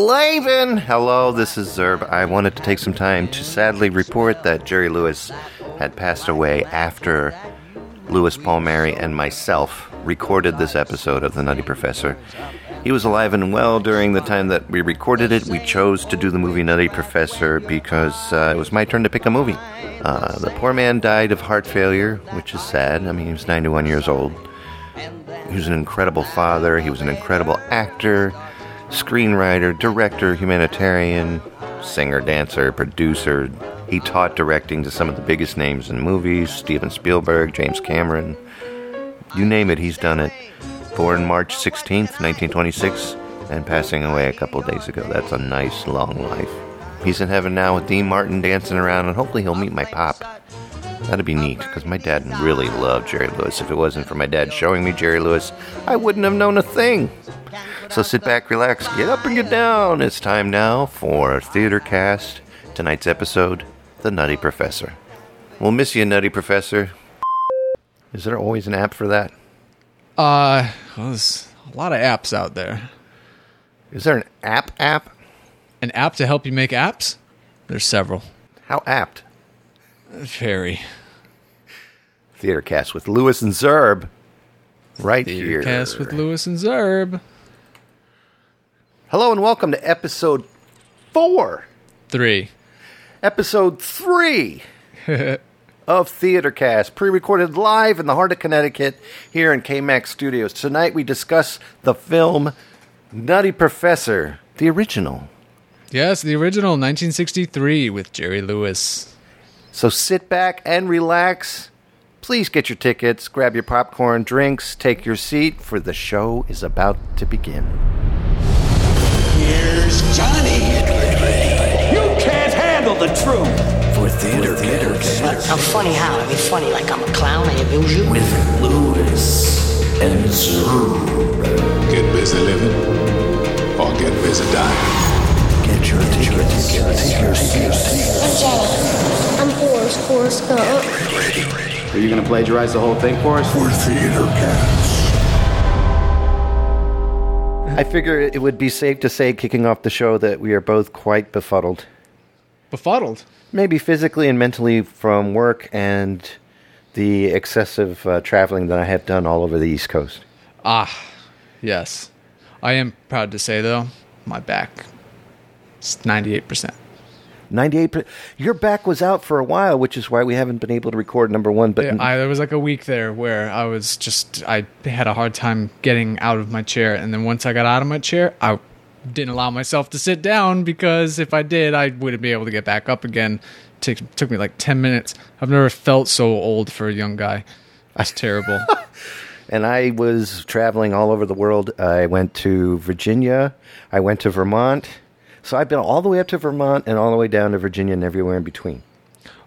Glavin! Hello, this is Zerb. I wanted to take some time to sadly report that Jerry Lewis had passed away after Lewis Palmieri and myself recorded this episode of The Nutty Professor. He was alive and well during the time that we recorded it. We chose to do the movie Nutty Professor because uh, it was my turn to pick a movie. Uh, the poor man died of heart failure, which is sad. I mean, he was 91 years old. He was an incredible father, he was an incredible actor screenwriter, director, humanitarian, singer, dancer, producer. He taught directing to some of the biggest names in movies Steven Spielberg, James Cameron. You name it, he's done it. Born March 16th, 1926, and passing away a couple days ago. That's a nice long life. He's in heaven now with Dean Martin dancing around, and hopefully he'll meet my pop. That'd be neat, because my dad really loved Jerry Lewis. If it wasn't for my dad showing me Jerry Lewis, I wouldn't have known a thing. So sit back, relax, get up and get down. It's time now for Theater Cast. Tonight's episode, The Nutty Professor. We'll miss you, Nutty Professor. Is there always an app for that? Uh, well, there's a lot of apps out there. Is there an app app? An app to help you make apps? There's several. How apt? Very. Theater Cast with Lewis and Zerb. Right Theater here. Cast with Lewis and Zerb. Hello and welcome to episode four. Three. episode three of Theater Cast, pre recorded live in the heart of Connecticut here in KMAX Studios. Tonight we discuss the film Nutty Professor, the original. Yes, the original 1963 with Jerry Lewis. So sit back and relax. Please get your tickets, grab your popcorn, drinks, take your seat, for the show is about to begin. Here's Johnny. You can't handle the truth. For theater, theater, I'm funny how? I mean funny like I'm a clown, I amuse you? with Lewis and Zerb. Get busy living or get busy dying. Get your tickets. Get your tickets. I'm Jay. I'm Forrest, Forrest Gump. Are you going to plagiarize the whole thing for us? For theater cast. I figure it would be safe to say, kicking off the show, that we are both quite befuddled. Befuddled. Maybe physically and mentally from work and the excessive uh, traveling that I have done all over the East Coast. Ah, yes. I am proud to say, though, my back is 98%. 98 your back was out for a while which is why we haven't been able to record number one but Yeah, I, there was like a week there where I was just, I had a hard time getting out of my chair. And then once I got out of my chair, I didn't allow myself to sit down because if I did, I wouldn't be able to get back up again. Took took me like 10 minutes. I've never felt so old for a young guy. That's terrible. and i was traveling all over the world i went to virginia i went to vermont so i've been all the way up to vermont and all the way down to virginia and everywhere in between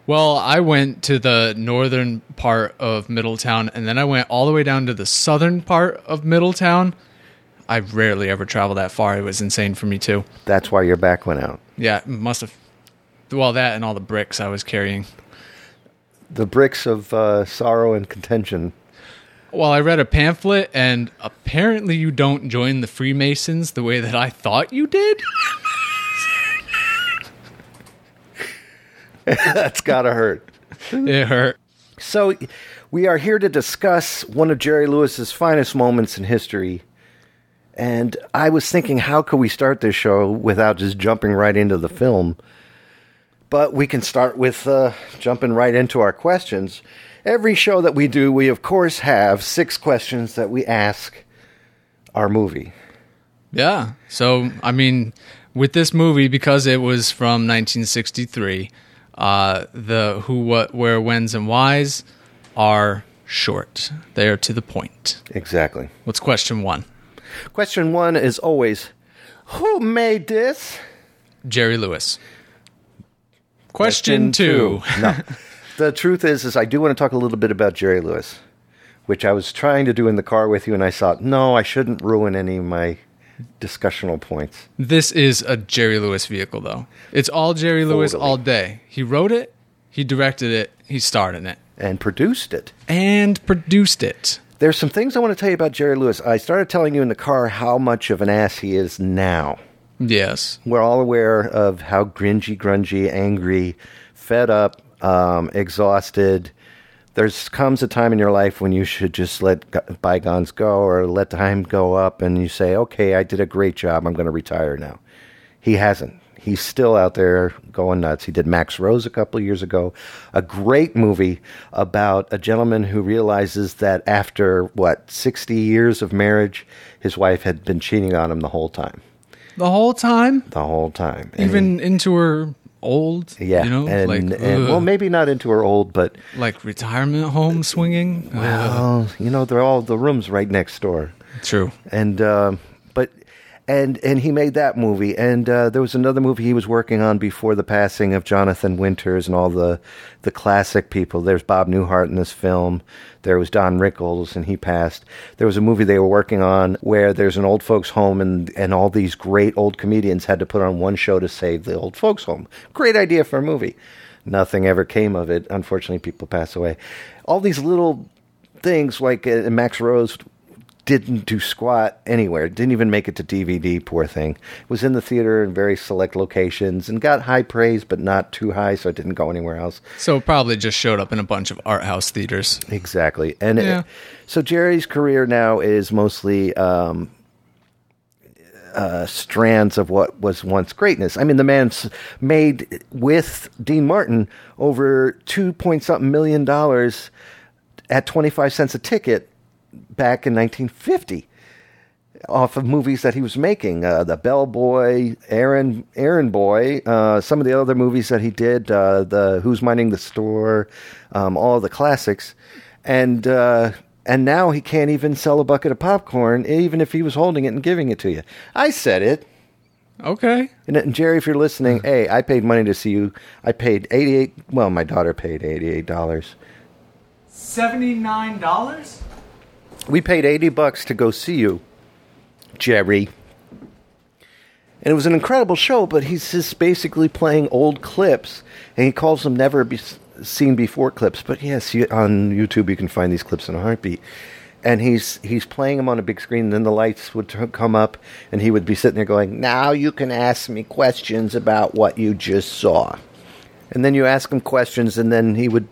Well, I went to the northern part of Middletown and then I went all the way down to the southern part of Middletown. I rarely ever travel that far. It was insane for me too. that's why your back went out Yeah, must have. Well, that and all the bricks I was carrying. the bricks of uh, sorrow and contention Well, I read a pamphlet and apparently you don't join the Freemasons the way that I thought you did. that's gotta hurt. It hurt. so we are here to discuss one of jerry lewis's finest moments in history. And i was thinking how could we start this show without just jumping right into the film? But we can start with uh, jumping right into our questions. Every show that we do we of course have six questions that we ask our movie. Yeah. So, I mean, with this movie, because it was from 1963, uh, the who, what, where, whens, and whys are short. They are to the point. exactly What's question one? question one is always who made this Jerry Lewis. Question, two. no. The truth is, is I do want to talk a little bit about Jerry Lewis, which I was trying to do in the car with you, and I thought, no, I shouldn't ruin any of my discussional points. This is a Jerry Lewis vehicle, though. It's all Jerry Lewis Totally. all day. He wrote it, he directed it, he starred in it, And produced it. and produced it. There's some things I want to tell you about Jerry Lewis. I started telling you in the car how much of an ass he is now. Yes. We're all aware of how gringy, grungy, angry, fed up, um, exhausted. There's comes a time in your life when you should just let bygones go or let time go up and you say, okay, I did a great job. I'm going to retire now. He hasn't. He's still out there going nuts. He did Max Rose a couple of years ago, a great movie about a gentleman who realizes that after, what, 60 years of marriage, his wife had been cheating on him the whole time. The whole time, The whole time. And even into her old. Yeah, You know, and, like and well, maybe not into her old, but like retirement home swinging. Well, you know, they're all the rooms right next door, True. and um, and and he made that movie, and uh, there was another movie he was working on before the passing of Jonathan Winters and all the the classic people. There's Bob Newhart in this film. There was Don Rickles, and he passed. There was a movie they were working on where there's an old folks' home, and and all these great old comedians had to put on one show to save the old folks' home. Great idea for a movie. Nothing ever came of it. Unfortunately, people pass away. All these little things like uh, Max Rose didn't do squat anywhere. Didn't even make it to DVD. Poor thing. Was in the theater in very select locations and got high praise, but not too high, so it didn't go anywhere else. So it probably just showed up in a bunch of art house theaters. Exactly. And it- so Jerry's career now is mostly um, uh, strands of what was once greatness. I mean, the man's made with Dean Martin over two point something million dollars at 25 cents a ticket back in 1950 off of movies that he was making, uh, the Bellboy, Aaron, Errand Boy, uh, some of the other movies that he did, uh, the Who's Minding the Store, um, all the classics, and uh, and now he can't even sell a bucket of popcorn, even if he was holding it and giving it to you. I said it. Okay. And, and Jerry, if you're listening, hey, I paid money to see you. I paid eighty eight. Well, my daughter paid eighty eight dollars. $79? We paid 80 bucks to go see you, Jerry. And it was an incredible show, but he's just basically playing old clips, and he calls them never be seen before clips. But yes, you, on YouTube you can find these clips in a heartbeat. And he's he's playing them on a big screen. And then the lights would t- come up, and he would be sitting there going, "Now you can ask me questions about what you just saw." And then you ask him questions, and then he would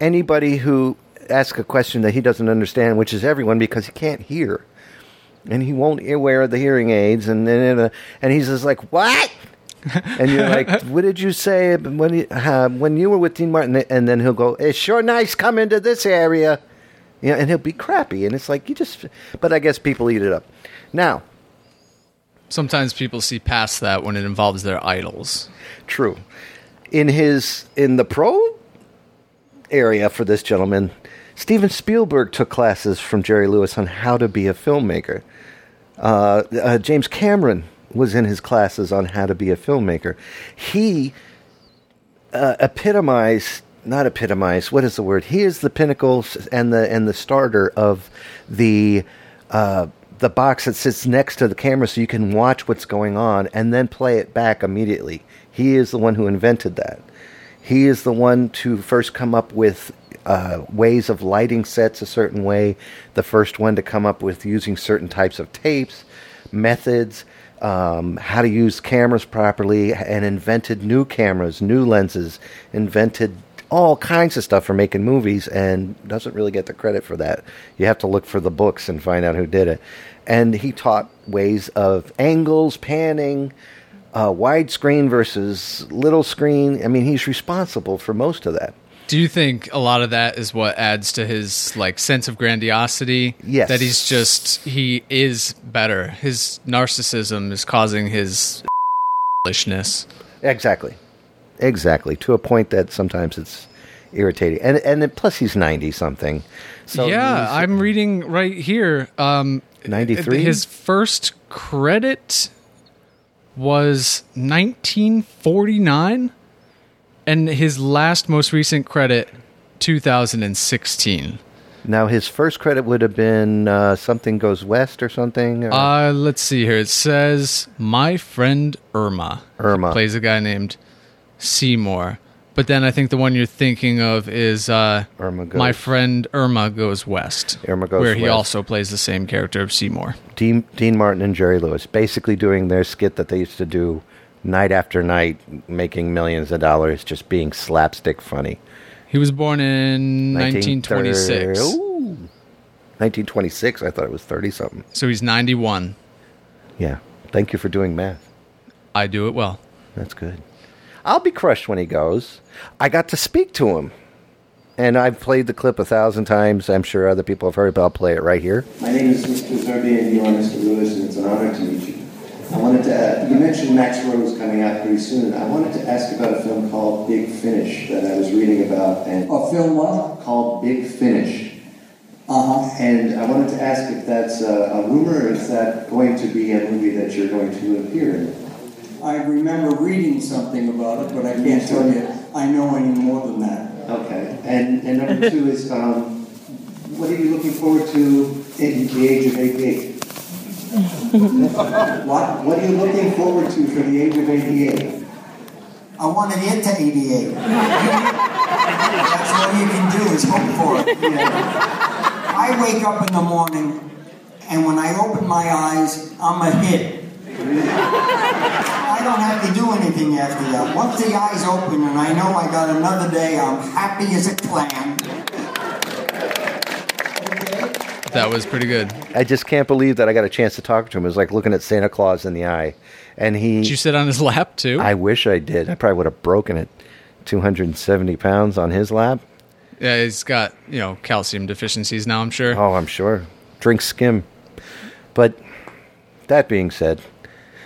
anybody who asks a question that he doesn't understand, which is everyone because he can't hear, and he won't wear the hearing aids, and then uh, and he's just like what. and you're like, "What did you say when you, uh, when you were with Dean Martin?" And then he'll go, "It's sure nice coming to this area," you know, and he'll be crappy, and it's like you just. But I guess people eat it up. Now, Sometimes people see past that when it involves their idols. True. In his in the pro area for this gentleman, Steven Spielberg took classes from Jerry Lewis on how to be a filmmaker. Uh, uh, James Cameron was in his classes on how to be a filmmaker. He uh, epitomized, not epitomized. What is the word? He is the pinnacle and the and the starter of the uh, the box that sits next to the camera, so you can watch what's going on and then play it back immediately. He is the one who invented that. He is the one to first come up with uh, ways of lighting sets a certain way. The first one to come up with using certain types of tapes, methods, um, how to use cameras properly, and invented new cameras, new lenses, invented all kinds of stuff for making movies, and doesn't really get the credit for that. You have to look for the books and find out who did it. And he taught ways of angles, panning, uh, widescreen versus little screen. I mean, he's responsible for most of that. Do you think a lot of that is what adds to his like sense of grandiosity? Yes. That he's just he is better. His narcissism is causing his foolishness. Exactly, exactly. To a point that sometimes it's irritating, and and then plus he's ninety something. So yeah, I'm reading right here. Um, 93? His first credit was 1949, and his last most recent credit 2016. now his first credit would have been uh, something goes west or something. or- Uh, let's see here. It says my friend Irma. Irma. plays a guy named Seymour. But then I think the one you're thinking of is uh, Irma Goes- My Friend Irma Goes West. Irma Goes Where he also plays the same character of Seymour. Dean, Dean Martin and Jerry Lewis basically doing their skit that they used to do night after night, making millions of dollars, just being slapstick funny. He was born in 1930 1926. Ooh. 1926. I thought it was 30 something. So he's 91. Yeah. Thank you for doing math. I do it well. That's good. I'll be crushed when he goes. I got to speak to him. And I've played the clip a thousand times. I'm sure other people have heard, but I'll play it right here. My name is Mr. Zerby, and you are Mr. Lewis, and it's an honor to meet you. I wanted to, uh, you mentioned Max Rose coming out pretty soon. I wanted to ask about a film called Big Finish that I was reading about, and A film what? called Big Finish. Uh-huh. And I wanted to ask if that's a, a rumor, or is that going to be a movie that you're going to appear in? I remember reading something about it, but I can't tell you I know any more than that. Okay. And, and number two is, um, what are you looking forward to in the age of 88? What? What are you looking forward to for the age of 88? I want to get to 88. That's all you can do is hope for it. I wake up in the morning, and when I open my eyes, I'm a hit. I don't have to do anything after that. Once the eyes open and I know I got another day, I'm happy as a clam. That was pretty good. I just can't believe that I got a chance to talk to him. It was like looking at Santa Claus in the eye. And he. Did you sit on his lap too? I wish I did. I probably would have broken it. 270 pounds on his lap. yeah, he's got, you know, calcium deficiencies now, I'm sure. Oh, I'm sure. Drink skim. But that being said,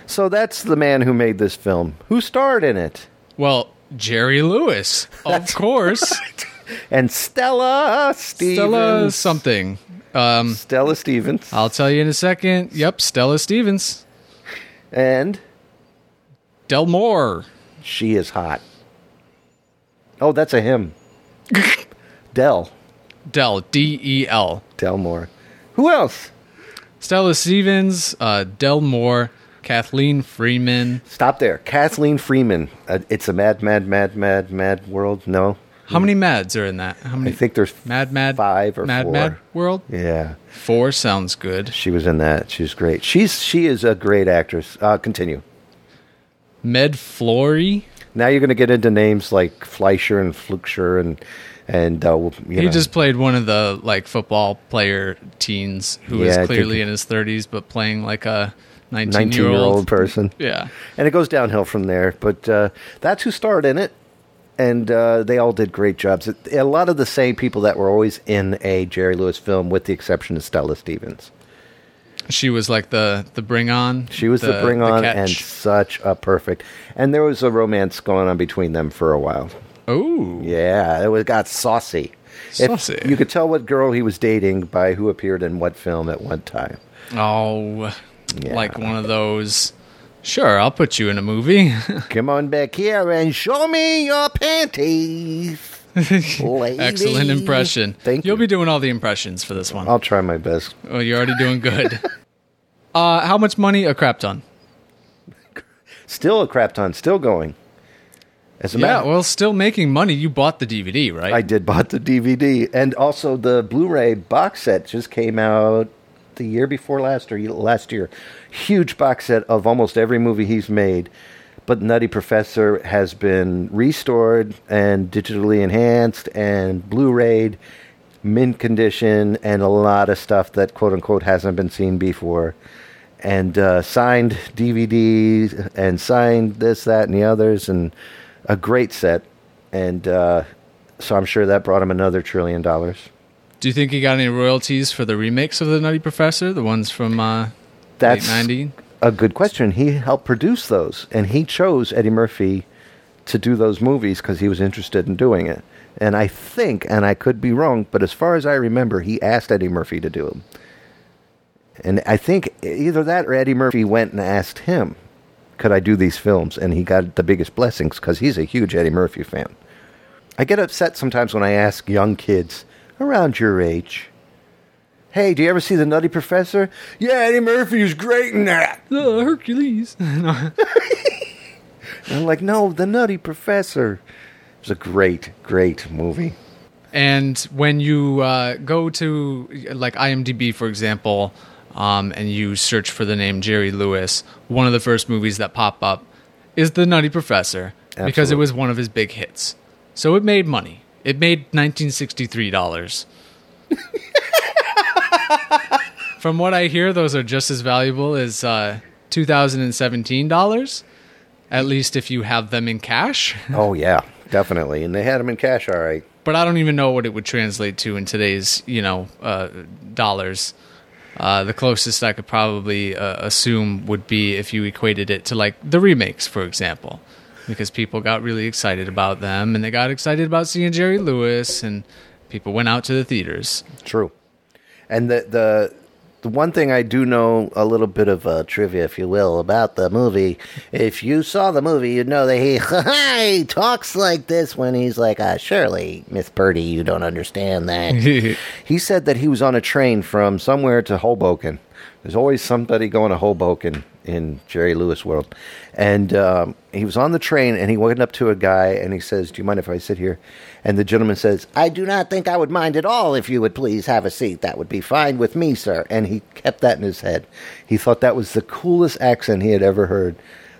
so that's the man who made this film. Who starred in it? Well, Jerry Lewis, of course. And Stella Stevens. Stella something. Um, Stella Stevens. I'll tell you in a second. Yep, Stella Stevens. And Del Moore. she is hot. Oh, that's a him. Del. Del, D E L. Del Moore. Who else? Stella Stevens, uh, Del Moore, Kathleen Freeman. Stop there. Kathleen Freeman. Uh, it's a mad, mad, mad, mad, mad world. No. How many Mads are in that? How I many? think there's Mad Mad five or Mad four. Mad World. Yeah. Four sounds good. She was in that. She's great. She's she is a great actress. Uh, continue. Med Flory. Now you're going to get into names like Fleischer and Fluxer and and uh, you He know. just played one of the like football player teens who is Yeah, I clearly in his 30s but playing like a 19 19 year old. person. Yeah. And it goes downhill from there. But uh, that's who starred in it. And uh, they all did great jobs. A lot of the same people that were always in a Jerry Lewis film, with the exception of Stella Stevens. She was like the the bring on. She was the, bring on catch. and such a perfect. And there was a romance going on between them for a while. Oh. Yeah, it was got saucy. If- Saucy. you could tell what girl he was dating by who appeared in what film at what time. Oh. Yeah. Like one of those. Sure, I'll put you in a movie. Come on back here and show me your panties. Excellent impression. Thank You'll you. be doing all the impressions for this one. I'll try my best. Oh, you're already doing good. uh, how much money a crap ton? Still a crap ton, still going. As a Yeah, matter, well, still making money. You bought the DVD, right? I did bought the DVD, and also the Blu-ray box set just came out the year before last or last year. Huge box set of almost every movie he's made. But Nutty Professor has been restored and digitally enhanced and Blu-rayed, mint condition, and a lot of stuff that quote unquote hasn't been seen before. And uh, signed DVDs and signed this, that, and the others, and a great set. And uh, so I'm sure that brought him another trillion dollars. Do you think he got any royalties for the remakes of the Nutty Professor, the ones from uh, That's late '90? a good question. He helped produce those, and he chose Eddie Murphy to do those movies because he was interested in doing it. And I think, and I could be wrong, but as far as I remember, he asked Eddie Murphy to do them. And I think either that or Eddie Murphy went and asked him, could I do these films? And he got the biggest blessings because he's a huge Eddie Murphy fan. I get upset sometimes when I ask young kids around your age, Hey, do you ever see The Nutty Professor? Yeah, Eddie Murphy was great in that. Uh, Hercules. I'm like, no, The Nutty Professor. It's a great, great movie. And when you uh, go to like IMDb, for example, um, and you search for the name Jerry Lewis, one of the first movies that pop up is The Nutty Professor because it was one of his big hits. So it made money. It made 1963 dollars. From what I hear, those are just as valuable as uh, 2017 dollars. At least if you have them in cash. Oh yeah, definitely. And they had them in cash, all right. but I don't even know what it would translate to in today's, you know, uh, dollars. Uh, the closest I could probably uh, assume would be if you equated it to like the remakes, for example, because people got really excited about them and they got excited about seeing Jerry Lewis and people went out to the theaters. True. And the the the one thing I do know a little bit of uh, trivia, if you will, about the movie. If you saw the movie, you'd know that he, he talks like this when he's like, uh, "Surely, Miss Purdy, you don't understand that." he said that he was on a train from somewhere to Hoboken. There's always somebody going to Hoboken in Jerry Lewis world, and um, he was on the train and he went up to a guy and he says, "Do you mind if I sit here?" And the gentleman says, "I do not think I would mind at all if you would please have a seat. That would be fine with me, sir." And he kept that in his head. He thought that was the coolest accent he had ever heard.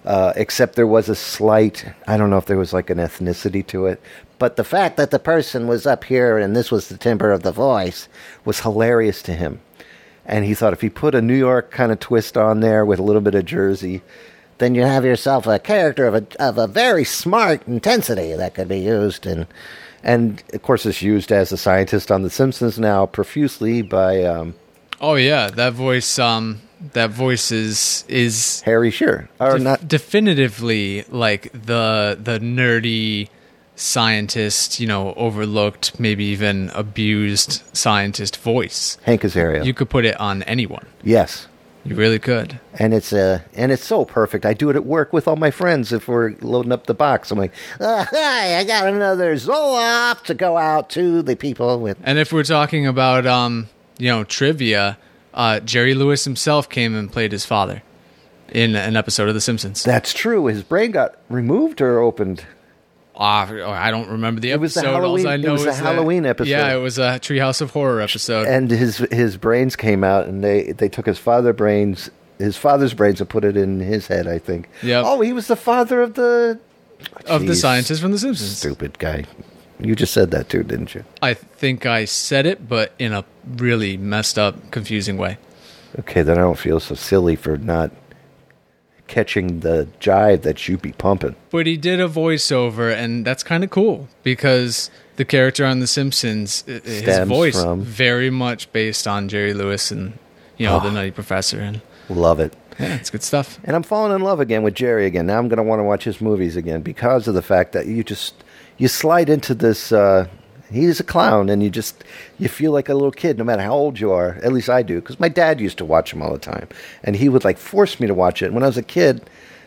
Uh, except there was a slight, I don't know if there was like an ethnicity to it, but the fact that the person was up here and this was the timbre of the voice was hilarious to him. And he thought if he put a New York kind of twist on there with a little bit of Jersey, then you have yourself a character of a of a very smart intensity that could be used and and of course it's used as a scientist on The Simpsons now profusely by um, Oh yeah, that voice. Um, that voice is is Harry Shearer or def- not definitively like the the nerdy scientist, you know, overlooked, maybe even abused scientist voice. Hank Azaria. You could put it on anyone. yes. You really could. And it's uh, and it's so perfect. I do it at work with all my friends if we're loading up the box. I'm like, uh, hi, I got another Zoloft to go out to the people with. And if we're talking about um, you know, trivia, uh, Jerry Lewis himself came and played his father in an episode of The Simpsons. That's true. His brain got removed or opened. Ah, I don't remember the It was episode. All Halloween- it was the is that- Halloween episode. Yeah, it was a Treehouse of Horror episode. and his his brains came out and they they took his father brains his father's brains and put it in his head i think Yep. oh he was the father of the of the scientist from The Simpsons. stupid guy you just said that too didn't you I think I said it, but in a really messed up, confusing way. okay then i don't feel so silly for not catching the jive that you be pumping But he did a voiceover, and that's kind of cool because the character on The Simpsons, his Stems voice, from- very much based on Jerry Lewis and you know the Oh. Nutty Professor, and love it yeah, it's good stuff. and i'm falling in love again with jerry again now i'm going to want to watch his movies again because of the fact that you just you slide into this uh he's a clown and you just you feel like a little kid no matter how old you are at least i do because my dad used to watch him all the time. And he would like force me to watch it. When i was a kid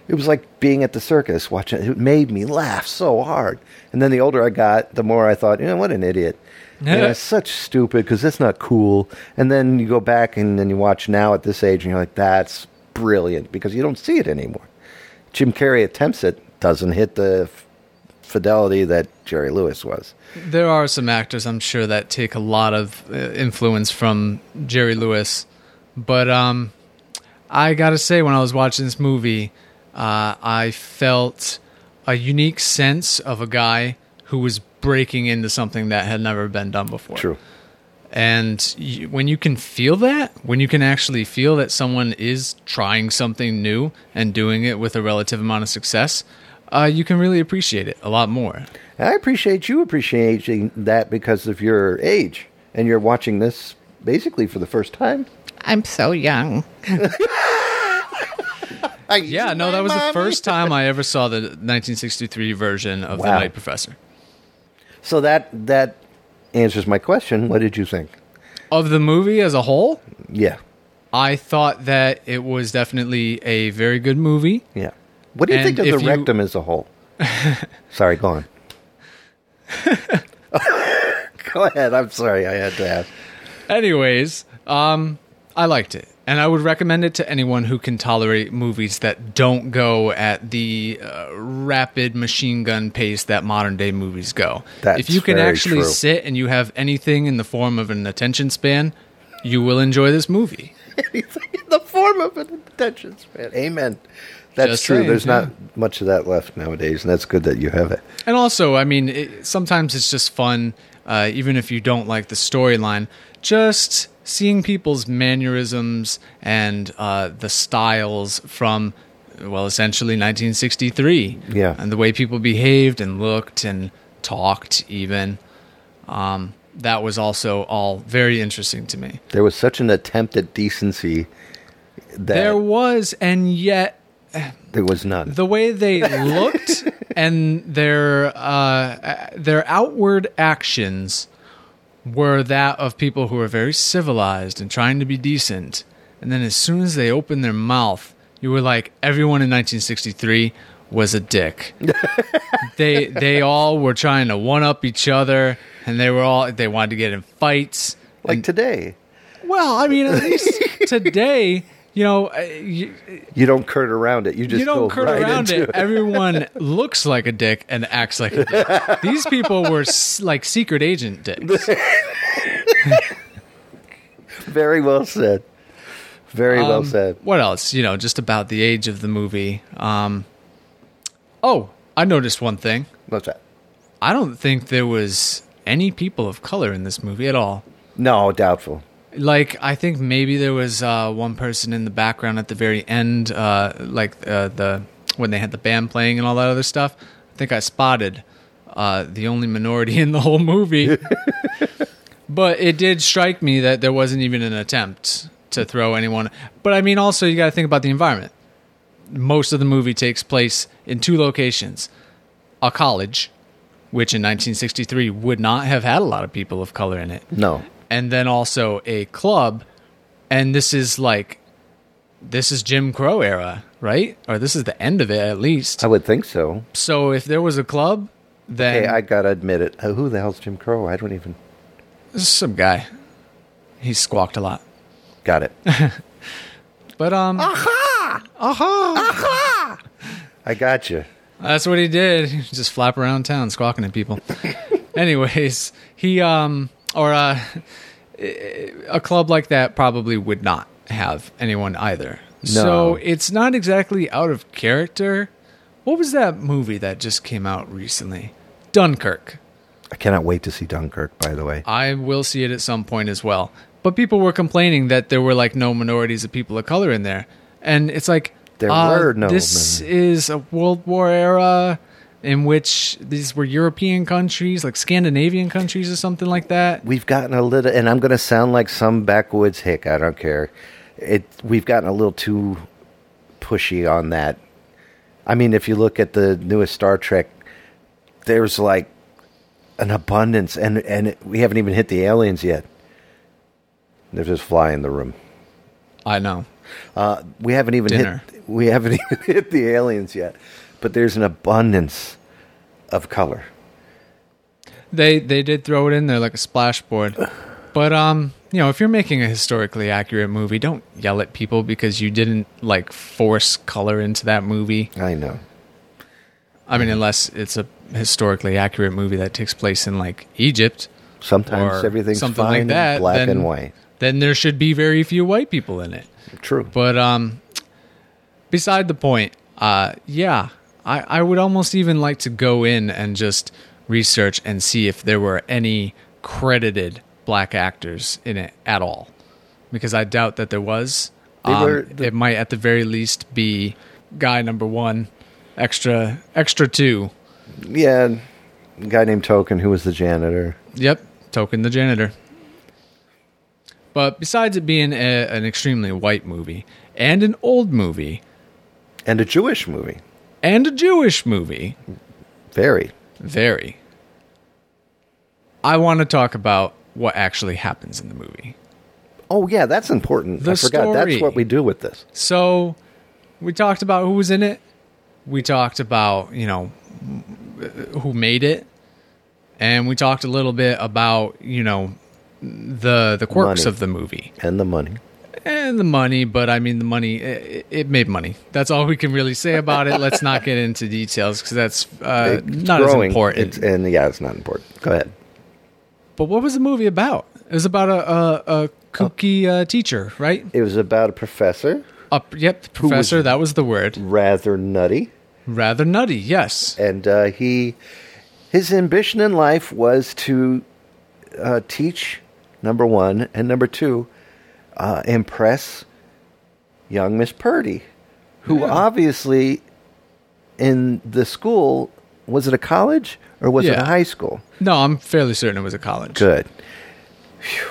it was like being at the circus watching it made me laugh so hard. And then the older i got the more i thought you know what an idiot. You know, it's such stupid because that's not cool. And then you go back and then you watch now at this age and you're like that's brilliant because you don't see it anymore. Jim carrey attempts it doesn't hit the fidelity that jerry lewis was There are some actors I'm sure that take a lot of uh, influence from Jerry Lewis, but um, I gotta say, when I was watching this movie, uh, I felt a unique sense of a guy who was breaking into something that had never been done before. true And you, when you can feel that, when you can actually feel that someone is trying something new and doing it with a relative amount of success, uh, you can really appreciate it a lot more. I appreciate you appreciating that because of your age, and you're watching this basically for the first time. I'm so young. yeah, no, that was the first time I ever saw the 1963 version of The Nutty Professor. So that that answers my question. What did you think? Of the movie as a whole, Yeah, I thought that it was definitely a very good movie. yeah. What do you And think of the you- rectum as a whole? sorry, go on. go ahead. I'm sorry. I had to ask. Anyways, um, I liked it, and I would recommend it to anyone who can tolerate movies that don't go at the uh, rapid machine gun pace that modern day movies go. That's if you can actually true. sit and you have anything in the form of an attention span, you will enjoy this movie. anything in the form of an attention span. Amen. That's Just true. saying, There's yeah. not much of that left nowadays, and that's good that you have it. And also, I mean, it, sometimes it's just fun, uh, even if you don't like the storyline, just seeing people's mannerisms and uh, the styles from, well, essentially 1963. Yeah. And the way people behaved and looked and talked, even. Um, that was also all very interesting to me. There was such an attempt at decency that There was, and yet there was none. the way they looked and their uh, their outward actions were that of people who were very civilized and trying to be decent. And then as soon as they opened their mouth, you were like, everyone in 1963 was a dick. they they all were trying to one up each other, and they were all they wanted to get in fights. like today, Well, I mean, at least today, you know, you, you don't curt around it. You just you don't go curt right around into it. Everyone looks like a dick and acts like a dick. These people were s- like secret agent dicks. Very well said. Very well Um, said. What else? You know, just about the age of the movie. Um, oh, I noticed one thing. What's that? I don't think there was any people of color in this movie at all. No, doubtful. Like, I think maybe there was uh, one person in the background at the very end, uh, like uh, the when they had the band playing and all that other stuff. I think I spotted uh, the only minority in the whole movie. but it did strike me that there wasn't even an attempt to throw anyone. But I mean, also you got to think about the environment. Most of the movie takes place in two locations: a college, which in 1963 would not have had a lot of people of color in it No. And then also a club and this is like this is Jim Crow era, right? Or this is the end of it at least. I would think so. So if there was a club, then Hey, I gotta admit it. Uh, Who the hell's Jim Crow? I don't even. this is some guy. He squawked a lot. Got it. But um Aha! Aha! Aha! I got you. That's what he did. He just flap around town squawking at people. Anyways, he um or uh a club like that probably would not have anyone either. So it's not exactly out of character. What was that movie that just came out recently? Dunkirk. I cannot wait to see Dunkirk. By the way, I will see it at some point as well. But people were complaining that there were like no minorities of people of color in there. And it's like There uh, were no This is a World War era in which these were European countries, like Scandinavian countries or something like that. we've gotten a little, and I'm going to sound like some backwoods hick. I don't care. It we've gotten a little too pushy on that. I mean, if you look at the newest Star Trek, there's like an abundance, and and we haven't even hit the aliens yet. There's just fly in the room. I know. Uh, we haven't even Dinner. hit we haven't even hit the aliens yet, but there's an abundance of color. They they did throw it in there like a splashboard. But um, you know, if you're making a historically accurate movie, don't yell at people because you didn't like force color into that movie. I know. I mean, unless it's a historically accurate movie that takes place in like Egypt Sometimes everything's something fine like in that, black then, and white. Then there should be very few white people in it. True. But um, beside the point, uh, yeah, I, I would almost even like to go in and just research and see if there were any credited black actors in it at all, because I doubt that there was. Um, the- it might at the very least be guy number one, extra extra two. Yeah, guy named Token who was the janitor. Yep, Token the janitor. But besides it being a, an extremely white movie and an old movie And a Jewish movie. And a Jewish movie, Very. very. I want to talk about what actually happens in the movie. Oh yeah, that's important. The I forgot. story. That's what we do with this. So, we talked about who was in it. We talked about, you know, who made it. And we talked a little bit about, you know, the the quirks Money. of the movie. And the money. And the money, but I mean the money it, it made money. That's all we can really say about it. Let's not get into details because that's uh, not growing. as important. It's, and yeah, it's not important. Go ahead. but what was the movie about? It was about a a, a kooky uh, teacher, right? It was about a professor, yep, the was- professor. that was the word. rather nutty, Rather nutty. Yes. and uh, he his ambition in life was to uh, teach number one and number two uh, impress young Miss Purdy, who obviously in the school was it a college or was it a high school? No, I'm fairly certain it was a college. Good. Phew.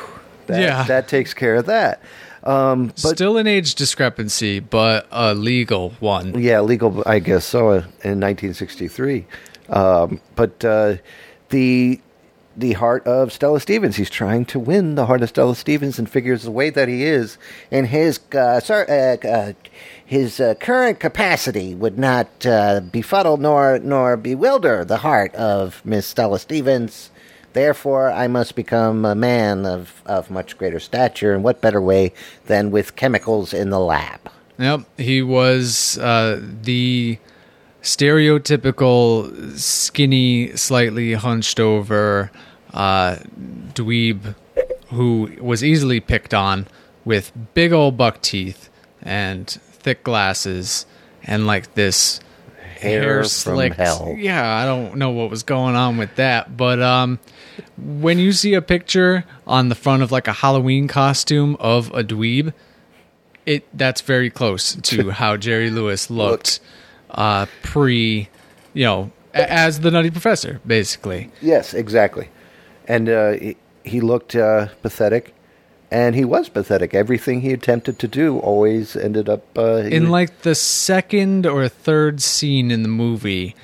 That, Yeah. that takes care of that. Um, but Still an age discrepancy, but a legal one. Yeah, legal, I guess so, uh, in 1963. Um, but uh, the the heart of Stella Stevens. He's trying to win the heart of Stella Stevens and figures the way that he is in his uh, sor- uh, uh, his uh, current capacity would not uh, befuddle nor nor bewilder the heart of Miss Stella Stevens. Therefore, I must become a man of, of much greater stature, and what better way than with chemicals in the lab? Yep, he was uh, the stereotypical skinny, slightly hunched over uh, dweeb who was easily picked on with big old buck teeth and thick glasses and like this Hair hair, from slicked. hell. Yeah, I don't know what was going on with that, but um, when you see a picture on the front of like a Halloween costume of a dweeb, it that's very close to how Jerry Lewis looked uh, pre, you know, as the Nutty Professor, basically. Yes, exactly. And uh, he, he looked uh, pathetic, and he was pathetic. Everything he attempted to do always ended up uh, In like the second or third scene in the movie,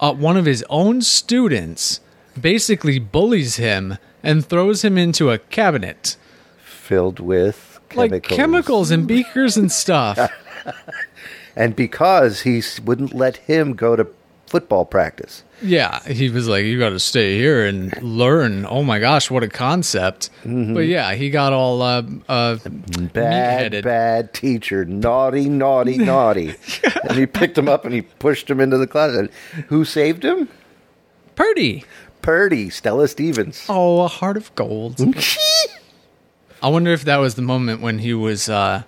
uh, one of his own students basically bullies him and throws him into a cabinet. filled with Like chemicals. chemicals and beakers and stuff. And because he wouldn't let him go to football practice. Yeah, he was like, "You got to stay here and learn." Oh my gosh, what a concept! Mm-hmm. But yeah, he got all uh, uh, Bad, meatheaded. bad teacher. Naughty, naughty, naughty. and he picked him up and he pushed him into the closet. Who saved him? Purdy. Purdy, Stella Stevens. Oh, a heart of gold. I wonder if that was the moment when he was uh,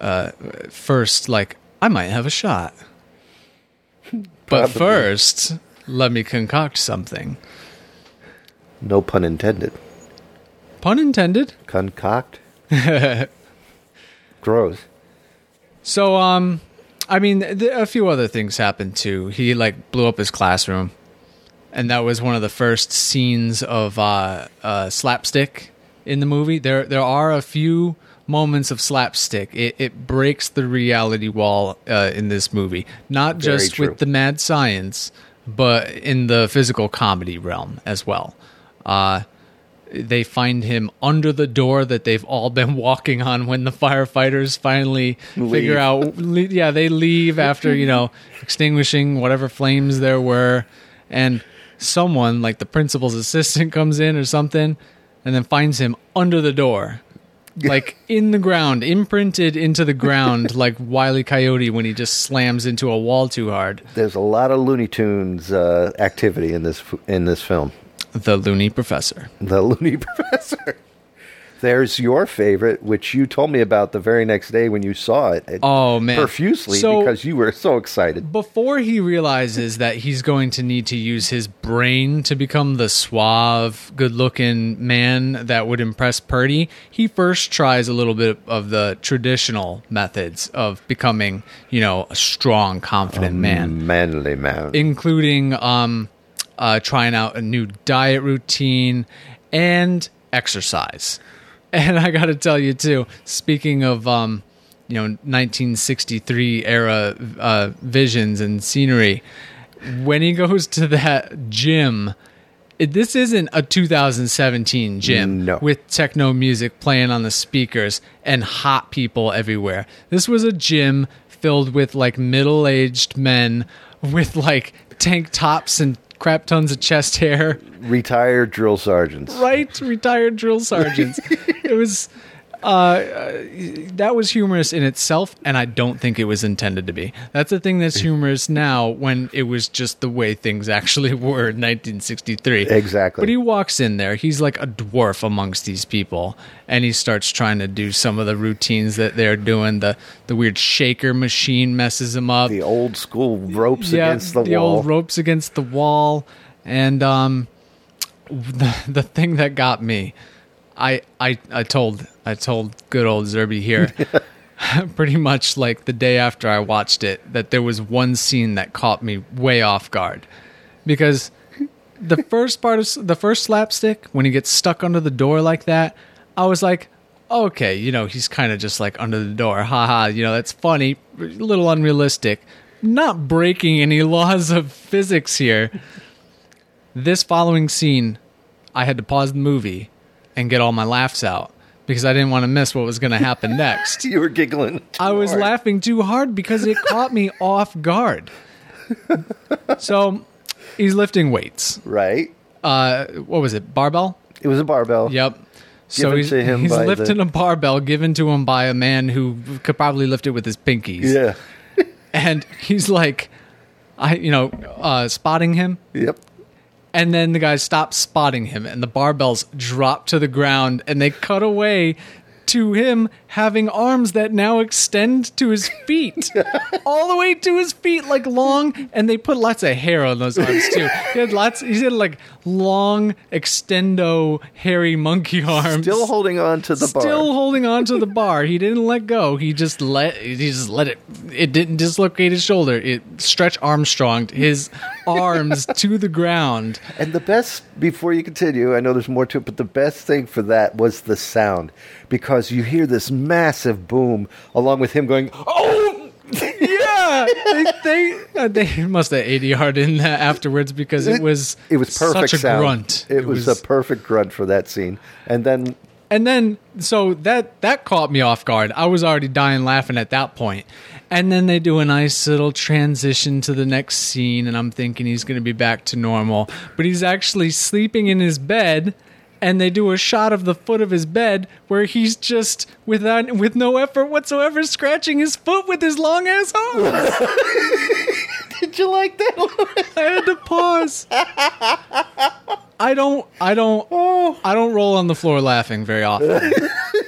uh, first like, I might have a shot. But Probably. first, let me concoct something. No pun intended. Pun intended. Concoct. Gross. So, um, I mean, th- a few other things happened too. He like blew up his classroom, and that was one of the first scenes of uh, uh, slapstick in the movie. There, there are a few moments of slapstick. It, it breaks the reality wall uh, in this movie, not Very just true. with the mad science, but in the physical comedy realm as well. Uh, they find him under the door that they've all been walking on when the firefighters finally Leave. figure out le- yeah they leave after you know extinguishing whatever flames there were and someone like the principal's assistant comes in or something and then finds him under the door like in the ground imprinted into the ground like Wiley E. coyote when he just slams into a wall too hard There's a lot of Looney Tunes uh, activity in this in this film. the loony professor The Looney Professor. There's your favorite, which you told me about the very next day when you saw it. Oh, man. profusely So- because you were so excited. before he realizes that he's going to need to use his brain to become the suave, good looking man that would impress Purdy, he first tries a little bit of the traditional methods of becoming, you know, a strong, confident man, Manly man. including um, uh, trying out a new diet routine and exercise. And I got to tell you, too, speaking of. Um, you know 1963 era uh, visions and scenery when he goes to that gym it, this isn't a 2017 gym No. with techno music playing on the speakers and hot people everywhere this was a gym filled with like middle-aged men with like tank tops and crap tons of chest hair Retired drill sergeants. right retired drill sergeants it was that was humorous in itself, and I don't think it was intended to be. That's the thing that's humorous now when it was just the way things actually were in 1963. Exactly. But he walks in there, he's like a dwarf amongst these people, and he starts trying to do some of the routines that they're doing. The the weird shaker machine messes him up. The old school ropes against the, the wall. The old ropes against the wall, and um, the the thing that got me, I I I told I told good old Zerby here, pretty much like the day after I watched it, that there was one scene that caught me way off guard, because the first part of the first slapstick when he gets stuck under the door like that, I was like. Okay, you know, he's kind of just like under the door. Haha, you know, that's funny, a little unrealistic not breaking any laws of physics here. This following scene, I had to pause the movie and get all my laughs out because I didn't want to miss what was going to happen next. you were giggling. I was hard. laughing too hard because it caught me off guard. So he's lifting weights. Right. Uh, what was it? Barbell? It was a barbell. Yep. So Given he's, to him he's by the- lifting a barbell given to him by a man who could probably lift it with his pinkies. Yeah. And he's like, I, you know, uh, spotting him. Yep. And then the guy stops spotting him, and the barbells drop to the ground, and they cut away to him having arms that now extend to his feet, all the way to his feet, like long. And they put lots of hair on those arms too. He had lots. He had like long, extendo, hairy monkey arms. Still holding on to the bar. Still holding on to the bar. He didn't let go. He just let. He just let it. It didn't dislocate his shoulder. It stretch Armstronged his arms to the ground. And the best, before you continue, I know there's more to it, but the best thing for that was the sound. Because you hear this massive boom along with him going, oh! Yeah, they they, uh, they must have ADR'd in that afterwards because it was It was perfect such a sound. grunt. It, was, a perfect grunt for that scene. And then and then so that that caught me off guard. I was already dying laughing at that point. And then they do a nice little transition to the next scene, and I'm thinking he's going to be back to normal, but he's actually sleeping in his bed. And they do a shot of the foot of his bed where he's just without uh, with no effort whatsoever scratching his foot with his long ass arms. Did you like that? I had to pause. I don't I don't oh. I don't roll on the floor laughing very often.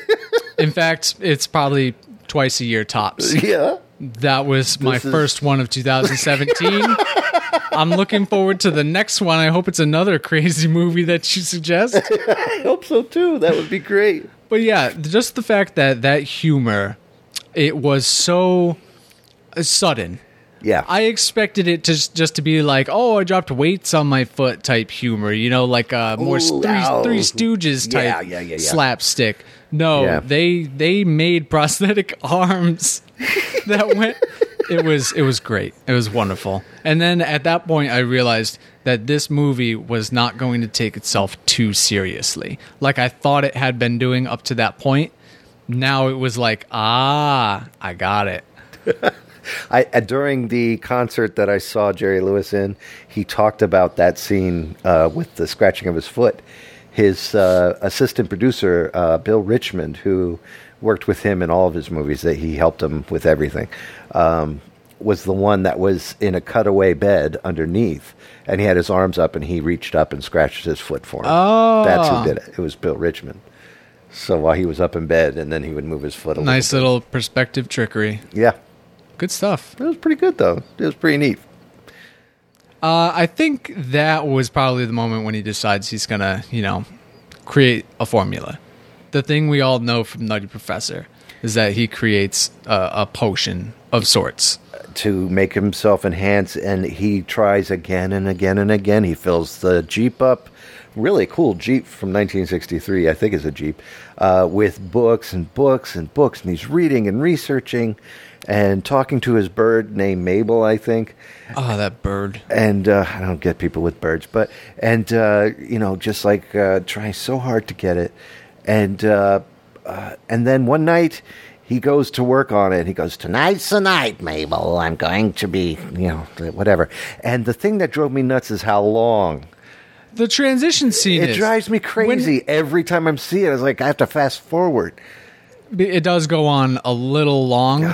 In fact, it's probably twice a year tops. yeah. That was my is- first one of 2017. I'm looking forward to the next one. I hope it's another crazy movie that you suggest. I hope so too. That would be great. But yeah, just the fact that that humor it was so uh, sudden. Yeah. I expected it to just, just to be like, oh, I dropped weights on my foot type humor, you know, like a more Ooh, three, three Stooges type yeah, yeah, yeah. slapstick. No, Yeah. they they made prosthetic arms that went. It was it was great. It was wonderful. And then at that point, I realized that this movie was not going to take itself too seriously, like I thought it had been doing up to that point. Now it was like, ah, I got it. I uh, during the concert that I saw Jerry Lewis in, he talked about that scene uh, with the scratching of his foot. His uh, assistant producer, uh, Bill Richmond, who worked with him in all of his movies, that he helped him with everything, um, was the one that was in a cutaway bed underneath, and he had his arms up, and he reached up and scratched his foot for him. Oh. that's who did it. It was Bill Richmond. So while he was up in bed, and then he would move his foot a Nice little. little perspective trickery. Yeah, Good stuff. it was pretty good though. It was pretty neat. Uh, I think that was probably the moment when he decides he's gonna, you know, create a formula. The thing we all know from Nutty Professor is that he creates a, a potion of sorts. to make himself enhance and he tries again and again and again he fills the jeep up really cool jeep from 1963 i think is a jeep uh, with books and books and books and he's reading and researching and talking to his bird named mabel i think Oh, that bird. and uh, I don't get people with birds, but and uh, you know, just like uh, trying so hard to get it, and uh, uh, and then one night he goes to work on it. He goes, "Tonight's the night, Mabel. I'm going to be, you know, whatever." And the thing that drove me nuts is how long. The transition scene It is drives me when- crazy every time I'm seeing it. It's like I have to fast forward. It does go on a little long.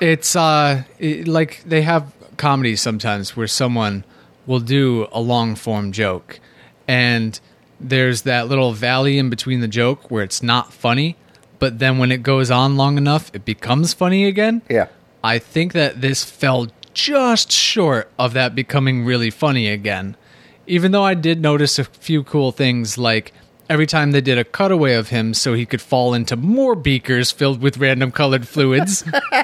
it's uh it- like they have comedies sometimes where someone will do a long form joke and there's that little valley in between the joke where it's not funny, but then when it goes on long enough, it becomes funny again. Yeah. I think that this fell just short of that becoming really funny again. Even though I did notice a few cool things like every time they did a cutaway of him so he could fall into more beakers filled with random colored fluids.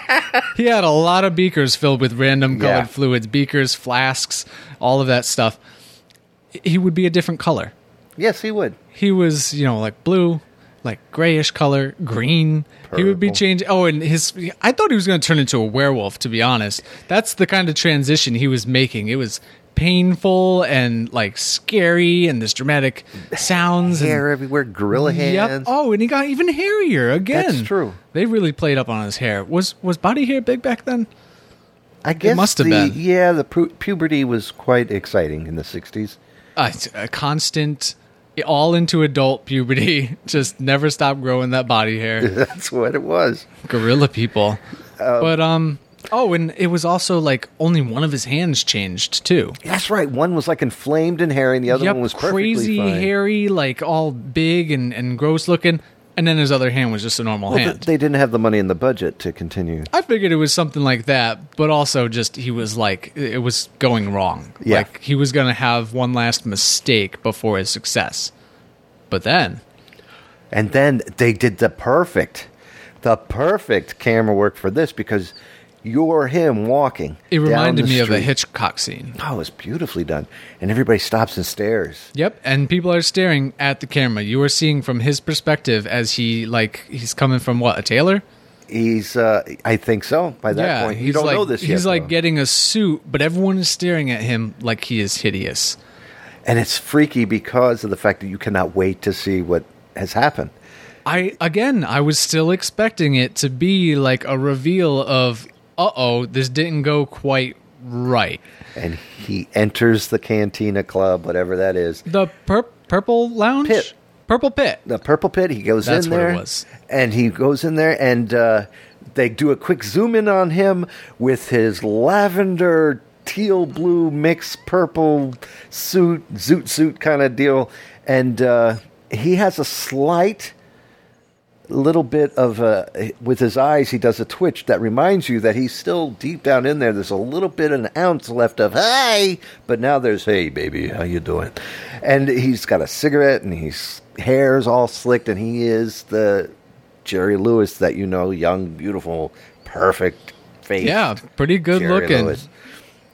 he had a lot of beakers filled with random colored Yeah. fluids, beakers, flasks, all of that stuff. He would be a different color. Yes, he would. He was, you know, like blue, like grayish color, green. He would be Purple. changed. Oh, and his. I thought he was going to turn into a werewolf. To be honest, that's the kind of transition he was making. It was painful and like scary, and this dramatic sounds. Hair and, everywhere, gorilla Yep. Oh, and he got even hairier again. That's true. They really played up on his hair. Was was body hair big back then? I guess must have been. Yeah, the pu- puberty was quite exciting in the '60s. Uh, a constant, all into adult puberty. Just never stop growing that body hair. That's what it was. gorilla people. but um oh, and it was also like only one of his hands changed too. That's right. One was like inflamed and hairy, and the other yep, one was perfectly crazy fine. hairy, like all big and and gross looking, and then his other hand was just a normal Well, hand. they didn't have the money in the budget to continue. I figured it was something like that, but also just he was like it was going wrong. Yeah. Like he was going to have one last mistake before his success. But then And then they did the perfect, the perfect camera work for this because you're him walking. it reminded me of a. Hitchcock scene. Oh, it was beautifully done, and everybody stops and stares. Yep, and people are staring at the camera. You are seeing from his perspective as he like he's coming from what a tailor. He's, uh, I think so. By that yeah, point, you don't like know this yet. he's like though. getting a suit, but everyone is staring at him like he is hideous. and it's freaky because of the fact that you cannot wait to see what has happened. I again, I was still expecting it to be like a reveal of, uh oh, this didn't go quite right. And he enters the Cantina Club, whatever that is, The pur- purple lounge, Pit. purple pit. the Purple Pit. He goes That's in what it there, was. and he goes in there, and uh, they do a quick zoom in on him with his lavender, teal blue, mixed purple suit, zoot suit kind of deal, and uh, he has a slight little bit of a with his eyes he does a twitch that reminds you that he's still deep down in there there's a little bit an ounce left of hey but now there's hey baby how you doing and he's got a cigarette and his hair's all slicked and he is the jerry lewis that you know young beautiful perfect face Yeah, pretty good Jerry looking. Lewis.